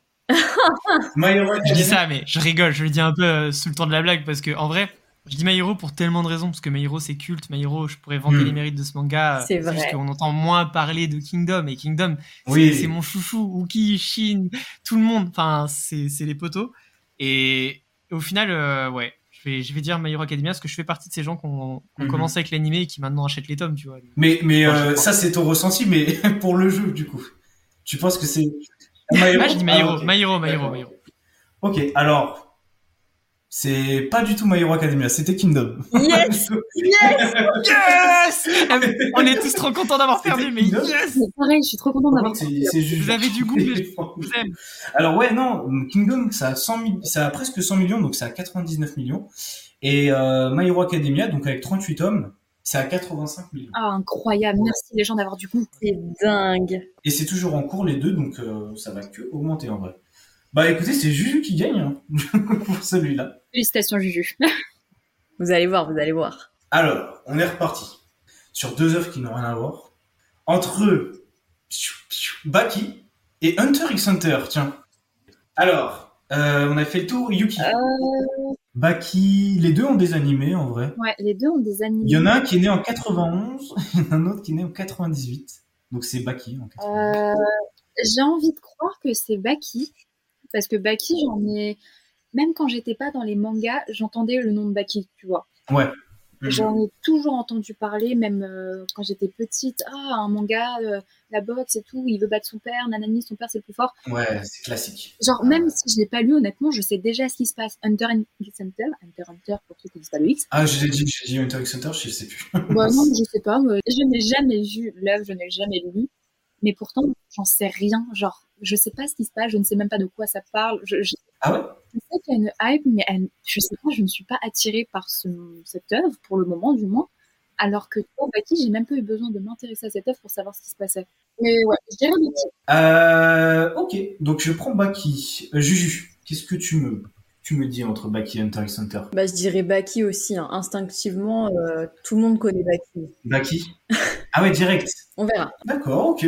My Hero Je dis ça, mais je rigole, je le dis un peu euh, sous le ton de la blague parce que, en vrai, je dis My Hero pour tellement de raisons. Parce que My Hero, c'est culte. My Hero, je pourrais vanter Hmm. les mérites de ce manga. C'est juste vrai. qu'on entend moins parler de Kingdom. Et Kingdom, c'est- Oui. c'est mon chouchou. Uki, Shin, tout le monde. Enfin, c'est c'est les poteaux. Et au final, euh, ouais. Je vais, je vais dire My Hero Academia parce que je fais partie de ces gens qui ont, Mhm. commencé avec l'animé et qui maintenant achètent les tomes, tu vois. Mais, mais euh, ça, c'est ton ressenti, mais pour le jeu, du coup. Tu penses que c'est. My Hero Moi, je dis My Ah. My Hero, My Hero. My Hero. Ok, alors. C'est pas du tout My Hero Academia, c'était Kingdom. Yes Yes On est tous trop contents d'avoir perdu, mais yes pareil, je suis trop contente d'avoir juste- Vous avez du goût, mais je vous aime. Alors ouais, non, Kingdom, ça a, 100 mi- ça a presque 100 millions, donc ça a 99 millions. Et euh, My Hero Academia, donc avec 38 tomes, c'est à 85 millions. Ah, incroyable. Merci les gens d'avoir du goût. C'est dingue. Et c'est toujours en cours les deux, donc euh, ça va que augmenter en vrai. Bah écoutez, c'est Juju qui gagne hein, pour celui-là. Félicitations, Juju. Vous allez voir, vous allez voir. Alors, on est reparti sur deux œuvres qui n'ont rien à voir. Entre Baki et Hunter x Hunter, tiens. Alors, euh, on a fait le tour Yuki. Euh, Baki, les deux ont des animés en vrai. ouais, les deux ont des animés. Il y en a un qui est né en 91, il y en a un autre qui est né en 98. Donc c'est Baki en 98. Euh, j'ai envie de croire que c'est Baki. Parce que Baki, j'en ai. Même quand j'étais pas dans les mangas, j'entendais le nom de Baki, tu vois. Ouais. J'en ai toujours entendu parler, même euh, quand j'étais petite. Ah, un manga, euh, la boxe et tout, il veut battre son père, nanani, son père c'est le plus fort. Ouais, c'est classique. Genre, même si je l'ai pas lu, honnêtement, je sais déjà ce qui se passe. Hunter x Hunter, Hunter Hunter pour ceux qui disent pas le X. Ah, je l'ai dit, j'ai dit Hunter x Hunter, je sais plus. Bah non, je sais pas. Je n'ai jamais vu l'œuvre, je n'ai jamais lu. Mais pourtant, j'en sais rien. Genre, je sais pas ce qui se passe, je ne sais même pas de quoi ça parle. Je, je, Ah ouais? Je sais qu'il y a une hype, mais elle- je sais pas, je ne suis pas attirée par ce, cette œuvre, pour le moment du moins. Alors que toi, Baki, j'ai même pas eu besoin de m'intéresser à cette œuvre pour savoir ce qui se passait. Mais ouais, je dirais Baki. Euh, ok, donc je prends Baki. Euh, Juju, qu'est-ce que tu me, tu me dis entre Baki et Hunter x Hunter? Bah, je dirais Baki aussi. hein. Instinctivement, euh, tout le monde connaît Baki. Baki? Ah ouais, direct. On verra. D'accord, ok.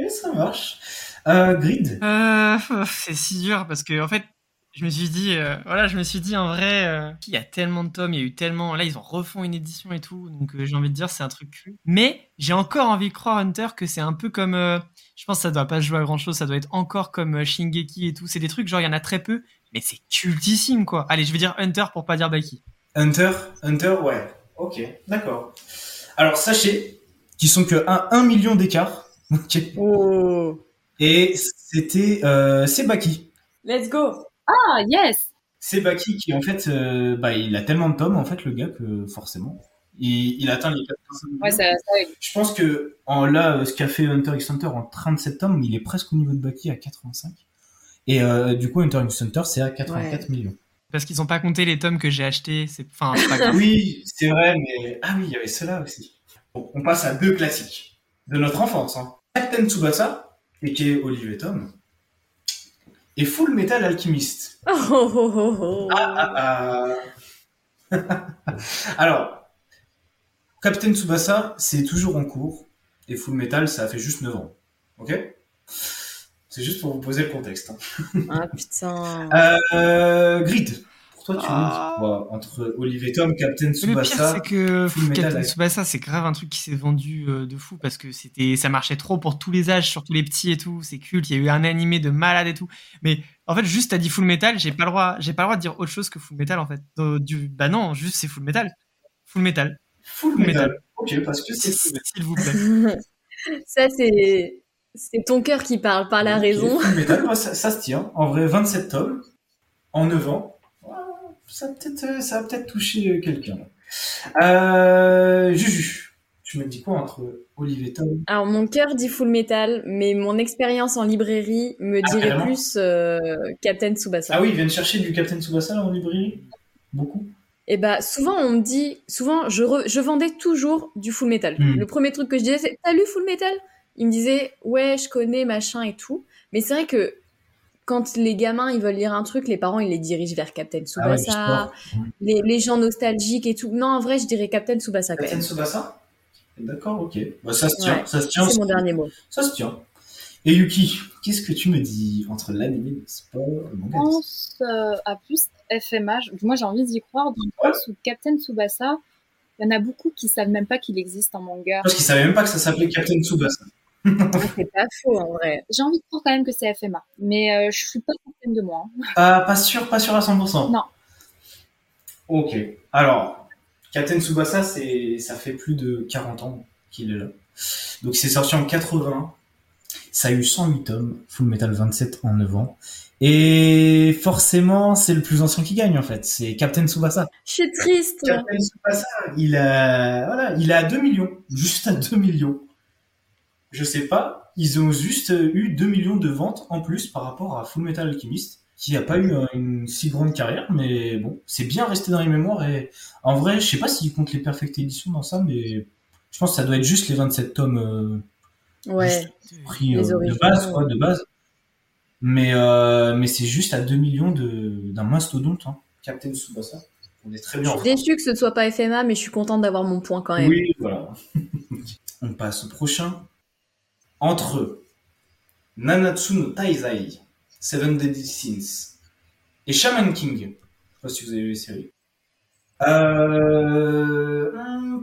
Ok, ça marche. Euh, Grid Euh, c'est si dur parce que en fait, je me suis dit, euh, voilà, je me suis dit en vrai, euh, il y a tellement de tomes, il y a eu tellement, là ils ont refont une édition et tout, donc euh, j'ai envie de dire c'est un truc cul. Mais j'ai encore envie de croire Hunter que c'est un peu comme, je pense que ça doit pas se jouer à grand chose, ça doit être encore comme Shingeki et tout. C'est des trucs genre il y en a très peu, mais c'est cultissime quoi. Allez, je vais dire Hunter pour pas dire Baki. Hunter Hunter, ouais. Ok, d'accord. Alors sachez qu'ils sont que à 1 million d'écart Ok. Oh. Et c'était euh, Sebaki. Let's go. Ah, yes Sebaki qui en fait, euh, bah, il a tellement de tomes en fait le gars que forcément, il, il atteint les 400 millions. Ouais, ça, ça, Je pense que en là, euh, ce qu'a fait Hunter x Hunter en 37 tomes, il est presque au niveau de Baki à 85. Et euh, du coup, Hunter x Hunter, c'est à 84 millions. Parce qu'ils ont pas compté les tomes que j'ai achetés. C'est enfin, pas. Oui, c'est vrai, mais ah oui, il y avait cela aussi. Bon, on passe à deux classiques de notre enfance. Hein. Captain Tsubasa, et qui est Olivier Tom, et Full Metal Alchemist. Oh, oh, oh, oh. Ah, ah, ah. Alors, Captain Tsubasa, c'est toujours en cours, et Full Metal, ça a fait juste 9 ans. Ok? C'est juste pour vous poser le contexte. hein. Ah putain. Euh, Grid, toi, tu Ah. dis Entre Olivier Tom, Captain Le pire, Tsubasa. c'est que Full Metal Captain. Tsubasa, c'est grave un truc qui s'est vendu euh, de fou parce que c'était, ça marchait trop pour tous les âges, surtout les petits et tout. C'est culte. Il y a eu un animé de malade et tout. Mais en fait, juste t'as dit Full Metal, j'ai pas le droit, j'ai pas le droit de dire autre chose que Full Metal en fait. Du, bah non, juste c'est Full Metal. Full Metal. Full Full Metal. Metal. Ok, parce que c'est Full Metal. S'il vous plaît. Ça, c'est. C'est ton cœur qui parle, pas la raison. Full Metal, ouais, ça, ça se tient. En vrai, 27 tomes, en 9 ans. Ça, a peut-être, euh, ça va peut-être toucher euh, quelqu'un. Euh, Juju, tu me dis quoi entre Olivier Tom? Alors, mon cœur dit full metal, mais mon expérience en librairie me dirait carrément. plus euh, Captain Tsubasa. Ah oui, ils viennent chercher du Captain Tsubasa là, en librairie? Beaucoup? Et bah, souvent, on me dit, souvent, je, re- je vendais toujours du full metal. Hmm. Le premier truc que je disais, c'est T'as lu full metal? Ils me disaient, Ouais, je connais, machin et tout. Mais c'est vrai que quand les gamins ils veulent lire un truc, les parents ils les dirigent vers Captain Ah ouais, Tsubasa, les, les gens nostalgiques et tout. Non, en vrai, je dirais Captain Tsubasa quand Captain même. Tsubasa D'accord, ok. Bah, ça se tient, Ouais, ça se tient. C'est mon dernier mot. Ça se tient. Et Yuki, qu'est-ce que tu me dis entre l'anime et le sport le Je pense euh, à plus FMA. Je- Moi, j'ai envie d'y croire. Dans le Ouais. où Captain Tsubasa, il y en a beaucoup qui savent même pas qu'il existe en manga. Parce qu'ils savaient même pas que ça s'appelait Captain Tsubasa. Ah, c'est pas faux en vrai. J'ai envie de croire quand même que c'est FMA. Mais euh, je suis pas certaine de moi. hein. Ah, pas sûr, pas sûr à 100%. Non. Ok. Alors, Captain Tsubasa, c'est, ça fait plus de 40 ans qu'il est là. Donc, c'est sorti en 80. Ça a eu 108 tomes. Full Metal 27 en 9 ans. Et forcément, c'est le plus ancien qui gagne, en fait. C'est Captain Tsubasa. Je suis triste. Captain Tsubasa, il a, voilà, il est à 2 millions. Juste à 2 millions. Je sais pas. Ils ont juste eu 2 millions de ventes en plus par rapport à Full Metal Alchemist, qui a pas eu une si grande carrière, mais bon, c'est bien resté dans les mémoires et en vrai, je sais pas s'ils comptent les Perfect Editions dans ça, mais je pense que ça doit être juste les 27 tomes euh, Ouais. pris euh, de base, quoi, ouais. de base. Mais, euh, mais c'est juste à 2 millions d'un mastodonte, hein. Captain Tsubasa. On est très bien en Je suis déçue que ce soit pas FMA, mais je suis contente d'avoir mon point quand même. Oui, voilà. On passe au prochain. Entre Nanatsu no Taizai, Seven Deadly Sins et Shaman King. Je sais pas si vous avez vu les séries. Euh,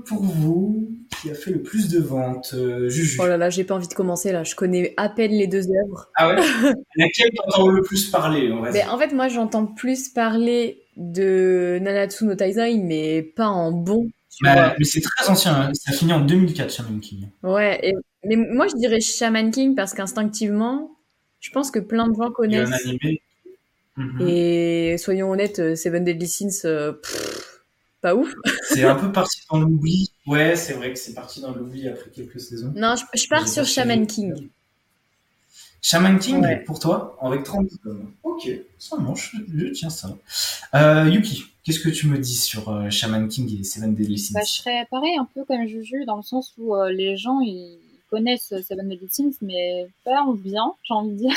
pour vous, qui a fait le plus de ventes, euh, Juju. Oh là là, j'ai pas envie de commencer là. Je connais à peine les deux œuvres. Ah ouais Laquelle t'entends le plus parler, on va Mais dire en fait, moi, j'entends plus parler de Nanatsu no Taizai, mais pas en bon. Bah. Mais c'est très ancien, hein. ça finit en 2004, Shaman King. Ouais, et- mais moi, je dirais Shaman King parce qu'instinctivement, je pense que plein de gens Il y a un connaissent. animé. Mhm. Et soyons honnêtes, euh, Seven Deadly Sins, euh, pff, pas ouf. C'est un peu parti dans l'oubli. Ouais, c'est vrai que c'est parti dans l'oubli après quelques saisons. Non, je, je pars sur Shaman. King. Shaman King, Ouais. pour toi, avec 30 tomes. Ok, ça marche, je tiens ça. Euh, Yuki, qu'est-ce que tu me dis sur euh, Shaman King et Seven Deadly Sins? Bah, je serais pareil un peu comme Juju dans le sens où euh, les gens ils connaissent Seven Deadly Sins mais pas en bien, j'ai envie de dire.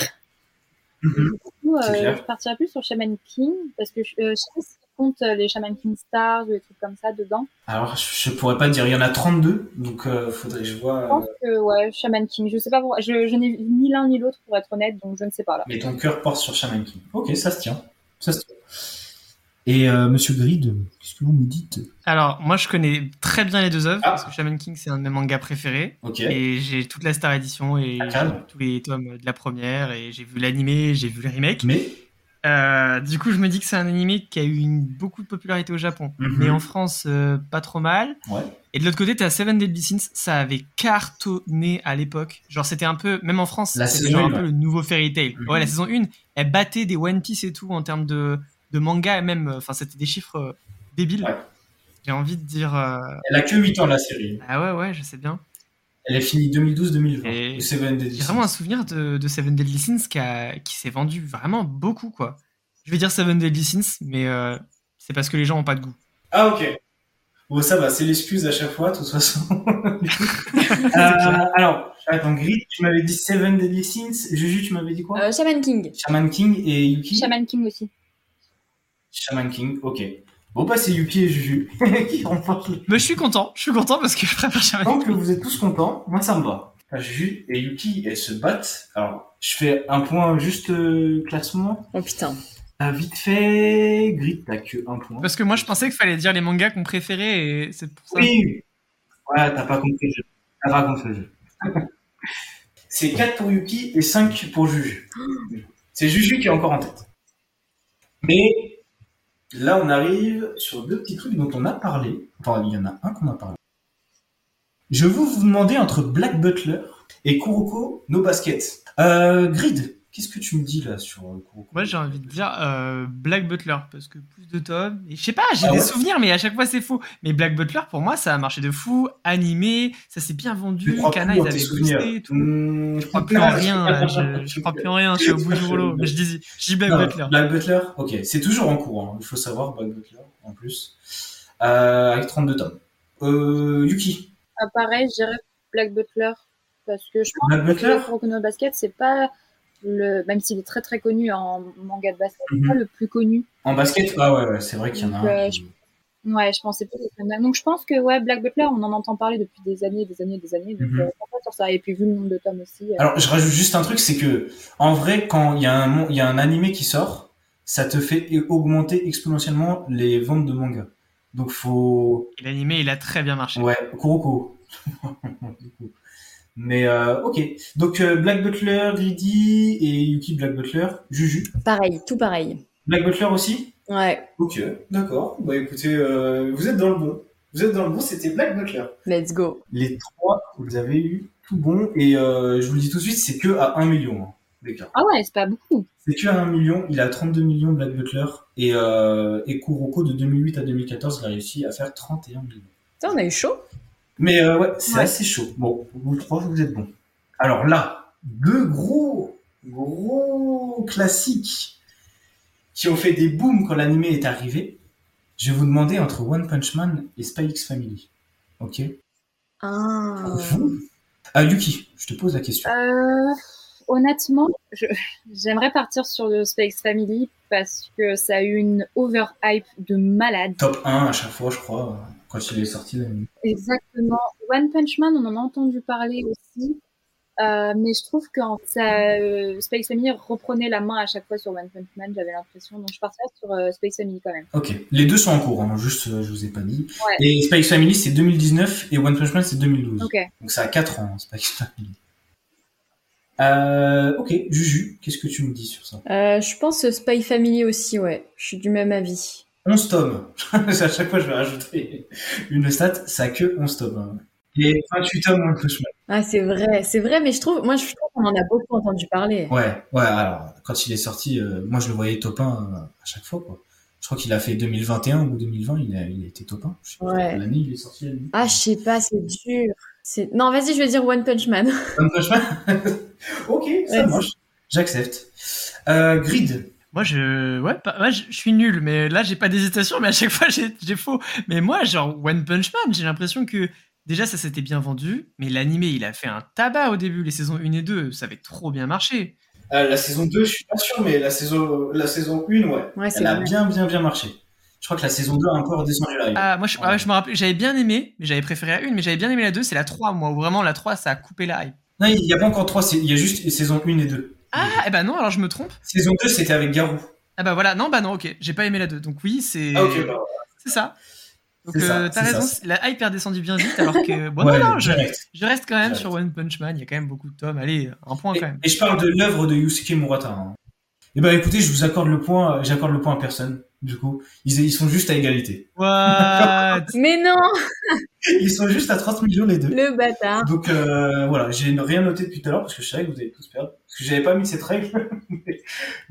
Mhm. Du coup, euh, je partirais plus sur Shaman King parce que je, euh, je sais pas si tu comptes euh, les Shaman King Stars ou des trucs comme ça dedans. Alors, je, je pourrais pas dire, il y en a 32, donc euh, faudrait que je Je vois. pense euh, que ouais, Shaman King, je sais pas pourquoi, je, je n'ai ni l'un ni l'autre pour être honnête donc je ne sais pas là. mais ton cœur porte sur Shaman King. Ok, ça se tient. Ça se tient. Et euh, Monsieur Grid, qu'est-ce que vous me dites? Alors, moi, je connais très bien les deux œuvres, Ah. parce que Shaman King, c'est un de mes mangas préférés. Ok. Et j'ai toute la Star Edition et tous les tomes de la première et j'ai vu l'animé, j'ai vu le remake. Mais Euh, du coup, je me dis que c'est un animé qui a eu une, beaucoup de popularité au Japon, Mhm. mais en France, euh, pas trop mal. Ouais. Et de l'autre côté, t'as Seven Deadly Sins, ça avait cartonné à l'époque. Genre, c'était un peu, même en France, La c'était saison genre un peu le nouveau Fairy Tail. Mhm. Ouais, la saison 1, elle battait des One Piece et tout en termes de, de manga, et même, euh, enfin, c'était des chiffres euh, débiles. Ouais. J'ai envie de dire, euh, Elle a que 8 ans la série. ah ouais, ouais, je sais bien. Elle est finie 2012-2020. Et Seven Deadly J'ai vraiment un souvenir de, de Seven Deadly Sins qui, a- qui s'est vendu vraiment beaucoup, quoi. Je vais dire Seven Deadly Sins, mais euh, c'est parce que les gens ont pas de goût. Ah ok. Bon ça va, c'est l'excuse à chaque fois de toute façon. Euh, alors, attends, Grid, tu m'avais dit Seven Deadly Sins. Juju, tu m'avais dit quoi? Euh, Shaman King. Shaman King et Yuki? Shaman King aussi. Shaman King, ok. Bon bah c'est Yuki et Juju qui remportent le Mais je suis content, je suis content parce que je préfère jamais. Tant que vous êtes tous contents, moi ça me va. Enfin, Juju et Yuki, elles se battent. Alors, je fais un point juste euh, classement. Oh putain. Ah, vite fait, Grid, t'as que un point. Parce que moi je pensais qu'il fallait dire les mangas qu'on préférait et c'est pour ça. Oui Ouais, t'as pas compris le jeu. T'as pas compris le jeu. C'est 4 pour Yuki et 5 pour Juju. C'est Juju qui est encore en tête. Mais là, on arrive sur deux petits trucs dont on a parlé. Enfin, il y en a un qu'on a parlé. Je vous demander entre Black Butler et Kuroko No Basket. Euh, Grid, qu'est-ce que tu me dis là sur euh, Kuroko Moi j'ai envie de dire euh, Black Butler parce que plus de tomes. Et je sais pas, j'ai Ah des ouais souvenirs, mais à chaque fois c'est faux. Mais Black Butler pour moi ça a marché de fou, animé, ça s'est bien vendu, plus ils avaient souvenirs boosté et tout. Mmh, Je crois plus en rien, là, je, je crois plus en rien, je suis au bout du rouleau. Mais je dis, je dis Black Non, Butler. Black Butler, ok, c'est toujours en cours, hein. il faut savoir, Black Butler en plus, euh, avec 32 tomes. Euh, Yuki, Ah, pareil, je dirais Black Butler parce que je pense Black Butler que no Basket, c'est pas le, même s'il est très très connu en manga de basket, c'est Mhm. pas le plus connu. En basket, ah ouais, ouais c'est vrai qu'il y en a Donc, un. euh, qui- Ouais, je pensais pas que c'était- Donc je pense que ouais, Black Butler, on en entend parler depuis des années, des années, des années. Donc Mhm. euh, sur ça? Et puis vu le nombre de tomes aussi. euh, Alors, je rajoute juste un truc, c'est que, en vrai, quand il y, a un il y a un animé qui sort, ça te fait augmenter exponentiellement les ventes de manga. Donc, faut, l'animé il a très bien marché. ouais, Kuroko. Mais, euh, ok. Donc, euh, Black Butler, Greedy et Yuki Black Butler, Juju. Pareil, tout pareil. Black Butler aussi? Ouais, Ok, d'accord. Bah écoutez, euh, vous êtes dans le bon. Vous êtes dans le bon, c'était Black Butler. let's go. Les trois, vous avez eu tout bon. Et je vous le dis tout de suite, c'est que à 1 million, hein. Ah ouais, c'est pas beaucoup. C'est que à 1 million, il a 32 millions Black Butler. Et, et Kuroko, de 2008 à 2014, il a réussi à faire 31 millions. Putain, on a eu chaud. Mais euh, ouais, c'est Ouais. assez chaud. Bon, vous trois, vous êtes bons. Alors là, deux gros, gros classiques qui ont fait des booms quand l'animé est arrivé. Je vais vous demander entre One Punch Man et Spy X Family. Ok? Ah. Vous? Ah, Yuki, je te pose la question. Euh, honnêtement, j'aimerais partir sur le Space Family parce que ça a eu une overhype de malade. Top 1 à chaque fois, je crois, quand il est sorti. Exactement. One Punch Man, on en a entendu parler aussi. Euh, mais je trouve que en- ça, euh, Space Family reprenait la main à chaque fois sur One Punch Man, j'avais l'impression. Donc je partirais sur euh, Space Family quand même. Ok, les deux sont en cours, hein, juste euh, je vous ai pas dit. Ouais. Et Spy X Family c'est 2019 et One Punch Man c'est 2012. Ok. Donc ça a 4 ans, Spy X Family. Euh, ok, Juju, qu'est-ce que tu me dis sur ça? Euh, je pense Spy Family aussi, ouais. Je suis du même avis. 11 tomes. à chaque fois je vais rajouter une stat, ça a que 11 tomes. hein. Et 28 tomes One Punch Man. Ah, c'est vrai, c'est vrai, mais je trouve, moi, je trouve qu'on en a beaucoup entendu parler. Ouais, ouais, alors quand il est sorti, euh, moi je le voyais top 1 euh, à chaque fois quoi. Je crois qu'il a fait 2021 ou 2020, il a, il a été top 1. Je sais pas Ouais. L'année il est sorti l'année. Ah, je sais pas, c'est dur. C'est... Non, vas-y, je vais dire One Punch Man. One Punch Man? Ok, ça Ouais. marche. J'accepte. Euh, Grid. Moi, je, ouais, pas- moi, je, suis nul, mais là, j'ai pas d'hésitation, mais à chaque fois, j'ai faux. Mais moi, genre, One Punch Man, j'ai l'impression que déjà, ça s'était bien vendu, mais l'animé, il a fait un tabac au début, les saisons 1 et 2, ça avait trop bien marché. Euh, la saison 2, je suis pas sûr, mais la saison, la saison 1, ouais. Ouais, c'est Elle a vrai. bien, bien, bien marché. Je crois que la saison 2 a un peu redescendu la. Ah, moi, je, ah ouais, je me rappelle, j'avais bien aimé, mais j'avais préféré la 1, mais j'avais bien aimé la 2, c'est la 3, moi, où vraiment la 3, ça a coupé la hype. Non, il y a pas encore 3, il y a juste saison 1 et 2. Ah, eh ben non, alors je me trompe. Saison 2, c'était avec Garou. Ah bah voilà, non, bah non, ok, j'ai pas aimé la 2, donc oui, c'est Ah, bah, c'est ça. Donc euh, t'as raison, ça. la hype est bien vite, alors que, bon, ouais, non, non, je, reste quand même Direct. sur One Punch Man, il y a quand même beaucoup de tomes, allez, un point Et, quand même. et je parle de l'œuvre de Yusuke Murata. hein. Eh ben écoutez, je vous accorde le point, j'accorde le point à personne. Du coup, ils, ils sont juste à égalité. What? Mais non Ils sont juste à 30 millions les deux. Le bâtard. Donc euh, voilà, j'ai rien noté depuis tout à l'heure parce que je savais que vous allez tous perdre. Parce que j'avais pas mis cette règle, mais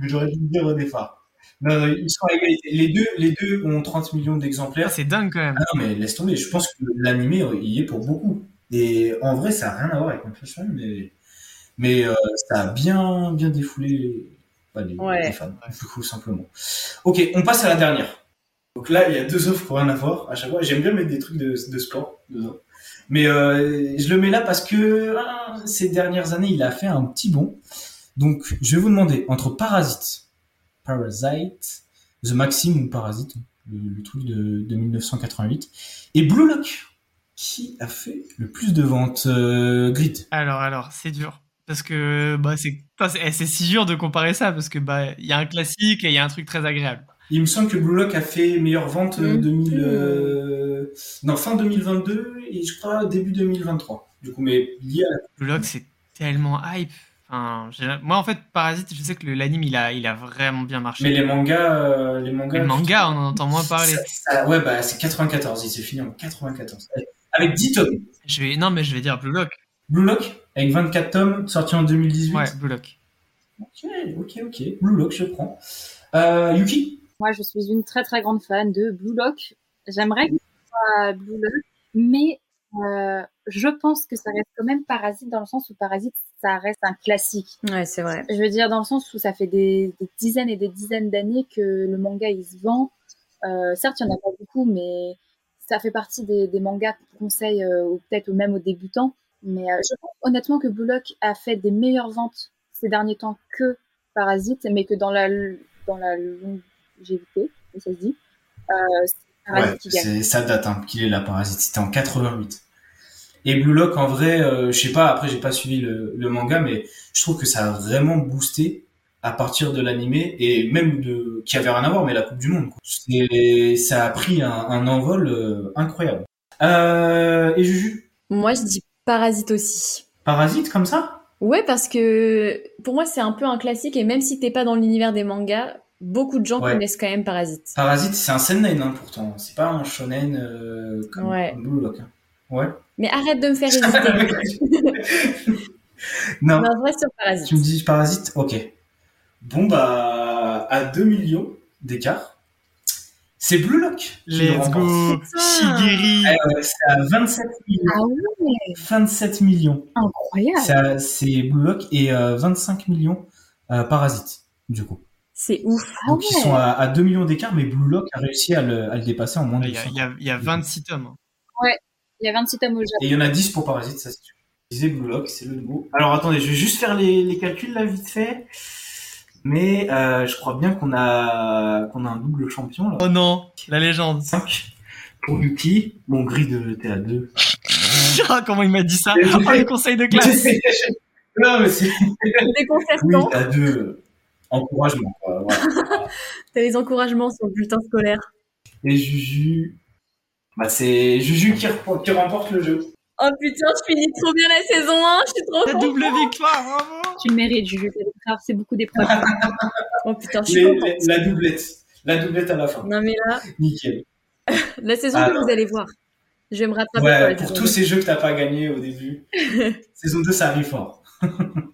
j'aurais dû le dire au départ. Non, non, ils sont à égalité. Les deux, les deux ont 30 millions d'exemplaires. C'est dingue quand même. Ah non, mais laisse tomber. Je pense que l'animé, il y est pour beaucoup. Et en vrai, ça a rien à voir avec One mais, mais euh, ça a bien, bien défoulé pas les, Ouais. les fans, du coup, simplement. Ok, on passe à la dernière. Donc là, il y a deux offres qui ont rien à voir. À chaque fois, j'aime bien mettre des trucs de, de sport dedans. Mais euh, je le mets là parce que ah, ces dernières années, il a fait un petit bond. Donc, je vais vous demander entre Parasite, Parasite, The Maxim ou Parasite, le, le truc de, de 1988, et Blue Lock, qui a fait le plus de ventes euh, Grid. Alors, alors, c'est dur. Parce que bah, c'est enfin, c'est- eh, c'est si dur de comparer ça, parce que bah il y a un classique et il y a un truc très agréable. Il me semble que Blue Lock a fait meilleure vente euh. 2000, euh, non, fin 2022 et je crois début 2023. Du coup, mais lié à la... Blue Lock, c'est tellement hype. Enfin, moi, en fait, Parasite, je sais que l'anime, il a, il a vraiment bien marché. Mais les mangas, euh, les mangas. le manga, on en entend moins parler. ça- ça- ouais, bah, c'est 94. Il s'est fini en 94. Avec 10 tomes. Je vais, non, mais je vais dire Blue Lock. Blue Lock, avec 24 tomes, sorti en 2018. Ouais, Blue Lock. Ok, ok, ok. Blue Lock, je prends. Euh, Yuki? Moi, je suis une très très grande fan de Blue Lock. J'aimerais que ce soit Blue Lock, mais euh, je pense que ça reste quand même Parasite dans le sens où Parasite, ça reste un classique. Ouais, c'est vrai. Je veux dire dans le sens où ça fait des, des dizaines et des dizaines d'années que le manga il se vend. Euh, certes, il y en a pas beaucoup, mais ça fait partie des, des mangas qu'on conseille euh, ou peut-être même aux débutants. Mais euh, je pense honnêtement que Blue Lock a fait des meilleures ventes ces derniers temps que Parasite, mais que dans la dans la longévité, si ça se dit, euh, c'est Parasite Ouais, qui gagne. c'est- ça date hein, qu'il est là, Parasite. C'était en 88. Et Blue Lock, en vrai, euh, je sais pas, après, j'ai pas suivi le, le manga, mais je trouve que ça a vraiment boosté à partir de l'animé et même de qui avait rien à voir, mais la Coupe du Monde. Quoi. C'est- Ça a pris un, un envol euh, incroyable. Euh, et Juju, Moi, je dis Parasite aussi. Parasite comme ça? Ouais, parce que pour moi, c'est un peu un classique et même si t'es pas dans l'univers des mangas, beaucoup de gens Ouais. connaissent quand même Parasite. Parasite, c'est un seinen hein, pourtant. C'est pas un shonen euh, comme, Ouais. comme Blue Lock. hein. Ouais. Mais arrête de me faire hésiter. non, vrai, sur tu Parasite. me dis Parasite Ok. Bon, bah, à 2 millions d'écart, c'est Blue Lock. le Let's go Putain. Shigiri Euh, c'est à 27 millions. Ah ouais, 27 millions. incroyable. C'est Blue Lock et euh, 25 millions euh, Parasite, du coup. C'est ouf. Ah Donc ils ouais. sont à, à 2 millions d'écart, mais Blue Lock a réussi à le, à le dépasser en moins de Il y a, 200. il y a- il y a 26 tomes. hein. Il y a 26 tomes au Japon. Et il y en a 10 pour Parasite, ça c'est sûr. Je disais Blue Lock, c'est le nouveau. Alors attendez, je vais juste faire les, les calculs là vite fait. Mais euh, je crois bien qu'on a qu'on a un double champion là. Oh non, la légende. 5 pour Yuki. Bon, grid, t'es à 2. Ah, comment il m'a dit ça? Oh, les conseils de classe non, mais c'est. Oui, Déconcertant. t'es à 2. Encouragement. Voilà. T'as les encouragements sur le bulletin scolaire. Et Juju. Bah, c'est Juju qui, remporte le jeu. Oh putain, je finis trop bien la saison 1, je suis trop La double victoire, bravo Tu le mérites, Juju. T'as traversé beaucoup d'épreuves. Oh putain, je suis Les- contente. les- la doublette. La doublette à la fin. Non mais là, Nickel. la saison 2, non. vous allez voir. Je vais me rattraper Ouais, pour tous 2. ces jeux que t'as pas gagné au début. saison 2, ça arrive fort.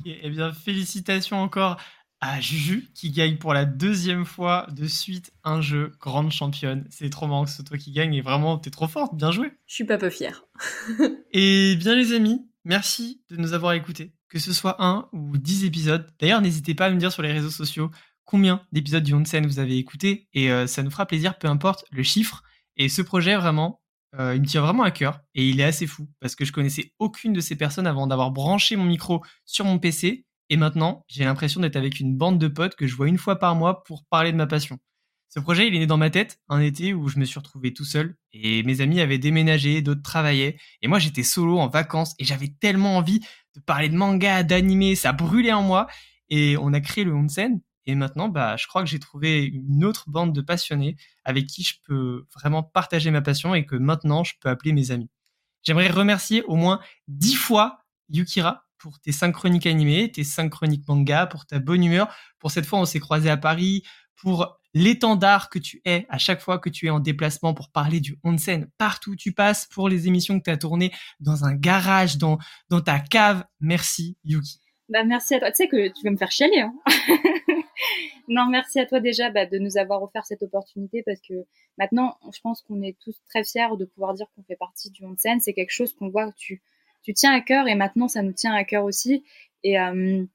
Eh bien, félicitations encore à Juju qui gagne pour la deuxième fois de suite un jeu grande championne. C'est trop marrant que ce soit toi qui gagne et vraiment, t'es trop forte, bien joué. Je suis pas peu fière. Et bien les amis, merci de nous avoir écoutés, que ce soit un ou dix épisodes. D'ailleurs, n'hésitez pas à me dire sur les réseaux sociaux combien d'épisodes du Onsen vous avez écouté et euh, ça nous fera plaisir, peu importe le chiffre. Et ce projet, vraiment, euh, il me tient vraiment à cœur et il est assez fou parce que je connaissais aucune de ces personnes avant d'avoir branché mon micro sur mon PC et maintenant, j'ai l'impression d'être avec une bande de potes que je vois une fois par mois pour parler de ma passion. Ce projet, il est né dans ma tête un été où je me suis retrouvé tout seul et mes amis avaient déménagé, d'autres travaillaient et moi j'étais solo en vacances et j'avais tellement envie de parler de manga, d'animé, ça brûlait en moi et on a créé le Onsen et maintenant bah je crois que j'ai trouvé une autre bande de passionnés avec qui je peux vraiment partager ma passion et que maintenant je peux appeler mes amis. J'aimerais remercier au moins dix fois Yukira pour tes cinq chroniques animées, tes cinq chroniques manga, pour ta bonne humeur. Pour cette fois, on s'est croisé à Paris pour l'étendard que tu es à chaque fois que tu es en déplacement pour parler du onsen partout où tu passes, pour les émissions que tu as tournées dans un garage, dans, dans ta cave. Merci, Yuki. Bah, merci à toi. Tu sais que tu vas me faire chialer. Hein non, merci à toi déjà bah, de nous avoir offert cette opportunité parce que maintenant, je pense qu'on est tous très fiers de pouvoir dire qu'on fait partie du onsen. C'est quelque chose qu'on voit que tu, tu tiens à cœur et maintenant, ça nous tient à cœur aussi. Et, euh,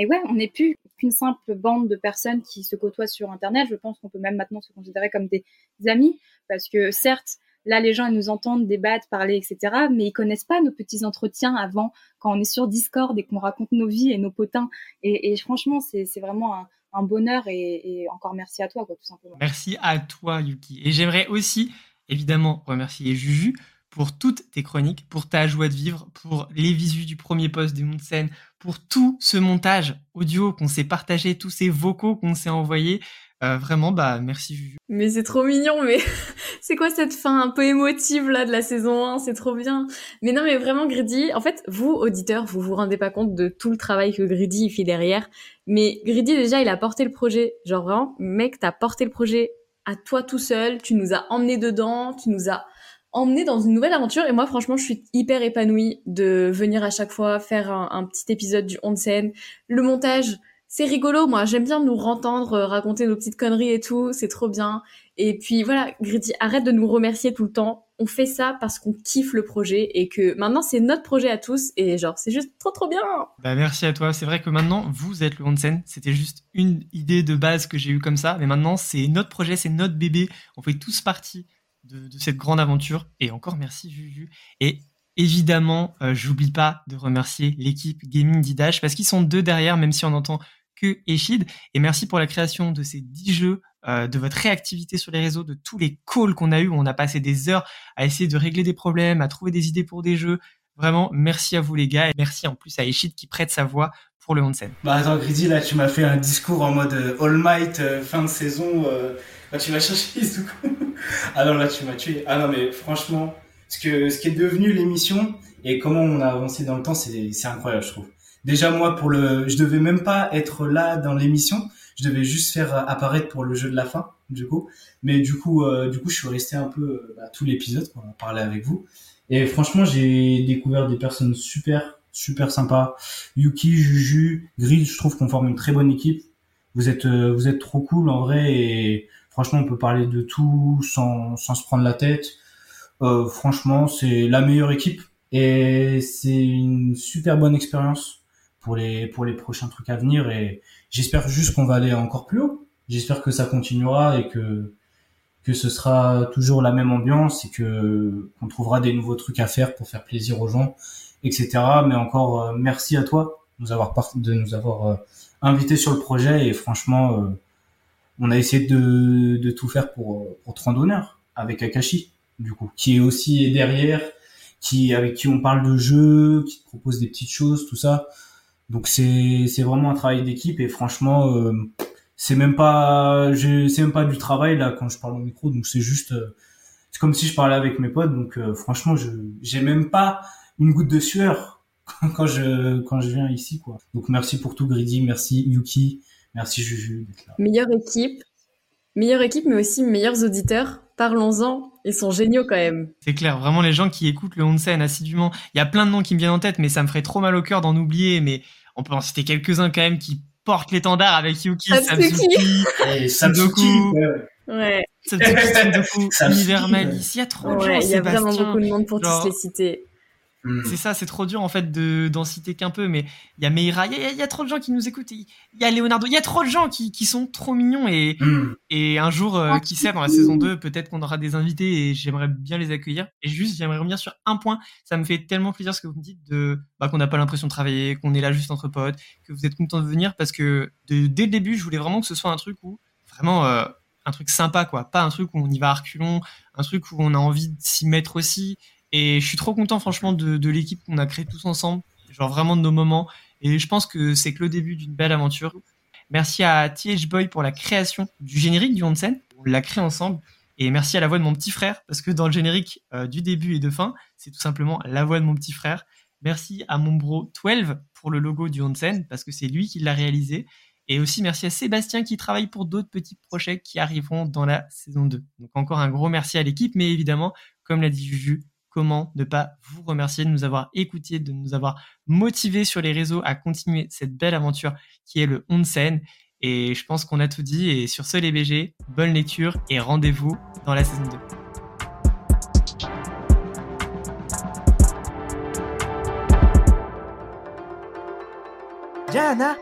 et ouais, on n'est plus qu'une simple bande de personnes qui se côtoient sur Internet. Je pense qu'on peut même maintenant se considérer comme des, amis parce que certes, là, les gens, ils nous entendent débattre, parler, etc. Mais ils connaissent pas nos petits entretiens avant, quand on est sur Discord et qu'on raconte nos vies et nos potins. Et, franchement, c'est vraiment un, bonheur et, encore merci à toi, quoi, tout simplement. Merci à toi, Yuki. Et j'aimerais aussi, évidemment, remercier Juju pour toutes tes chroniques, pour ta joie de vivre, pour les visus du premier poste du Monde Scène, pour tout ce montage audio qu'on s'est partagé, tous ces vocaux qu'on s'est envoyés. Euh, vraiment, bah merci Juju. Mais c'est trop mignon, mais c'est quoi cette fin un peu émotive là de la saison 1 C'est trop bien. Mais non, mais vraiment Grady, en fait, vous auditeurs, vous vous rendez pas compte de tout le travail que Grady fait derrière. Mais Grady déjà, il a porté le projet. Genre vraiment, mec, t'as porté le projet à toi tout seul. Tu nous as emmenés dedans, tu nous as emmené dans une nouvelle aventure. Et moi franchement je suis hyper épanouie de venir à chaque fois faire un, petit épisode du onsen le montage c'est rigolo. Moi j'aime bien nous entendre euh, raconter nos petites conneries et tout. C'est trop bien. Et puis voilà Gritty arrête de nous remercier tout le temps. On fait ça parce qu'on kiffe le projet et que maintenant c'est notre projet à tous. Et genre c'est juste trop trop bien. Bah merci à toi. C'est vrai que maintenant vous êtes le onsen c'était juste une idée de base que j'ai eu comme ça. Mais maintenant c'est notre projet c'est notre bébé. On fait tous partie de, cette grande aventure. Et encore merci Juju. Et évidemment, euh, j'oublie pas de remercier l'équipe Gaming Didash parce qu'ils sont deux derrière, même si on entend que Echid. Et merci pour la création de ces dix jeux, euh, de votre réactivité sur les réseaux, de tous les calls qu'on a eu on a passé des heures à essayer de régler des problèmes, à trouver des idées pour des jeux. Vraiment, merci à vous les gars et merci en plus à Echid qui prête sa voix pour le Onsen. Bah attends, Gridi, là tu m'as fait un discours en mode euh, All Might, fin de saison. Ah, tu m'as cherché Izuku. ah non, là, tu m'as tué. Ah non, mais franchement, ce, que, ce qui est devenu l'émission et comment on a avancé dans le temps, c'est, incroyable, je trouve. Déjà, moi, pour le, je devais même pas être là dans l'émission. Je devais juste faire apparaître pour le jeu de la fin, du coup. Mais du coup, euh, du coup, je suis resté un peu euh, bah, tout l'épisode pour parler avec vous. Et franchement, j'ai découvert des personnes super, super sympas. Yuki, Juju, Grill, je trouve qu'on forme une très bonne équipe. Vous êtes, euh, vous êtes trop cool en vrai et Franchement, on peut parler de tout sans, sans se prendre la tête. Euh, franchement, c'est la meilleure équipe et c'est une super bonne expérience pour les pour les prochains trucs à venir et j'espère juste qu'on va aller encore plus haut. J'espère que ça continuera et que que ce sera toujours la même ambiance et que qu'on trouvera des nouveaux trucs à faire pour faire plaisir aux gens, etc. Mais encore euh, merci à toi de nous avoir de nous avoir euh, invité sur le projet et franchement euh, on a essayé de, de tout faire pour, pour te rendre honneur avec Akashi, du coup, qui est aussi derrière, qui avec qui on parle de jeux, qui te propose des petites choses, tout ça. Donc c'est c'est vraiment un travail d'équipe et franchement euh, c'est même pas c'est même pas du travail là quand je parle au micro donc c'est juste euh, c'est comme si je parlais avec mes potes donc euh, franchement je j'ai même pas une goutte de sueur quand je quand je viens ici quoi. Donc merci pour tout Grady, merci Yuki, Merci Juju d'être là. Meilleure équipe. Meilleure équipe, mais aussi meilleurs auditeurs. Parlons-en. Ils sont géniaux quand même. C'est clair. Vraiment, les gens qui écoutent le Onsen assidûment. Il y a plein de noms qui me viennent en tête, mais ça me ferait trop mal au cœur d'en oublier. Mais on peut en citer quelques-uns quand même qui portent l'étendard avec Yuki, Satsuki, Samsuki, ouais. Satsuki, Univers Malice. Il y a trop de gens. Il y a vraiment beaucoup de monde pour tous les citer. Mm. C'est ça, c'est trop dur en fait de d'en citer qu'un peu, mais il y a Meira, il y, a trop de gens qui nous écoutent, il y a Leonardo, il y a trop de gens qui, qui sont trop mignons et, mm. et un jour, euh, qui sait, dans la saison 2, peut-être qu'on aura des invités et j'aimerais bien les accueillir. Et juste, j'aimerais revenir sur un point, ça me fait tellement plaisir ce que vous me dites de bah, qu'on n'a pas l'impression de travailler, qu'on est là juste entre potes, que vous êtes content de venir parce que de, dès le début, je voulais vraiment que ce soit un truc où vraiment euh, un truc sympa quoi, pas un truc où on y va à reculons, un truc où on a envie de s'y mettre aussi et je suis trop content, franchement, de, l'équipe qu'on a créée tous ensemble, genre vraiment de nos moments. Et je pense que c'est que le début d'une belle aventure. Merci à TH Boy pour la création du générique du Onsen. On l'a créé ensemble. Et merci à la voix de mon petit frère, parce que dans le générique euh, du début et de fin, c'est tout simplement la voix de mon petit frère. Merci à mon bro 12 pour le logo du Onsen, parce que c'est lui qui l'a réalisé. Et aussi merci à Sébastien qui travaille pour d'autres petits projets qui arriveront dans la saison 2. Donc encore un gros merci à l'équipe, mais évidemment, comme l'a dit Juju, comment ne pas vous remercier de nous avoir écoutés, de nous avoir motivés sur les réseaux à continuer cette belle aventure qui est le Onsen. Et je pense qu'on a tout dit. Et sur ce, les BG, bonne lecture et rendez-vous dans la saison 2. Diana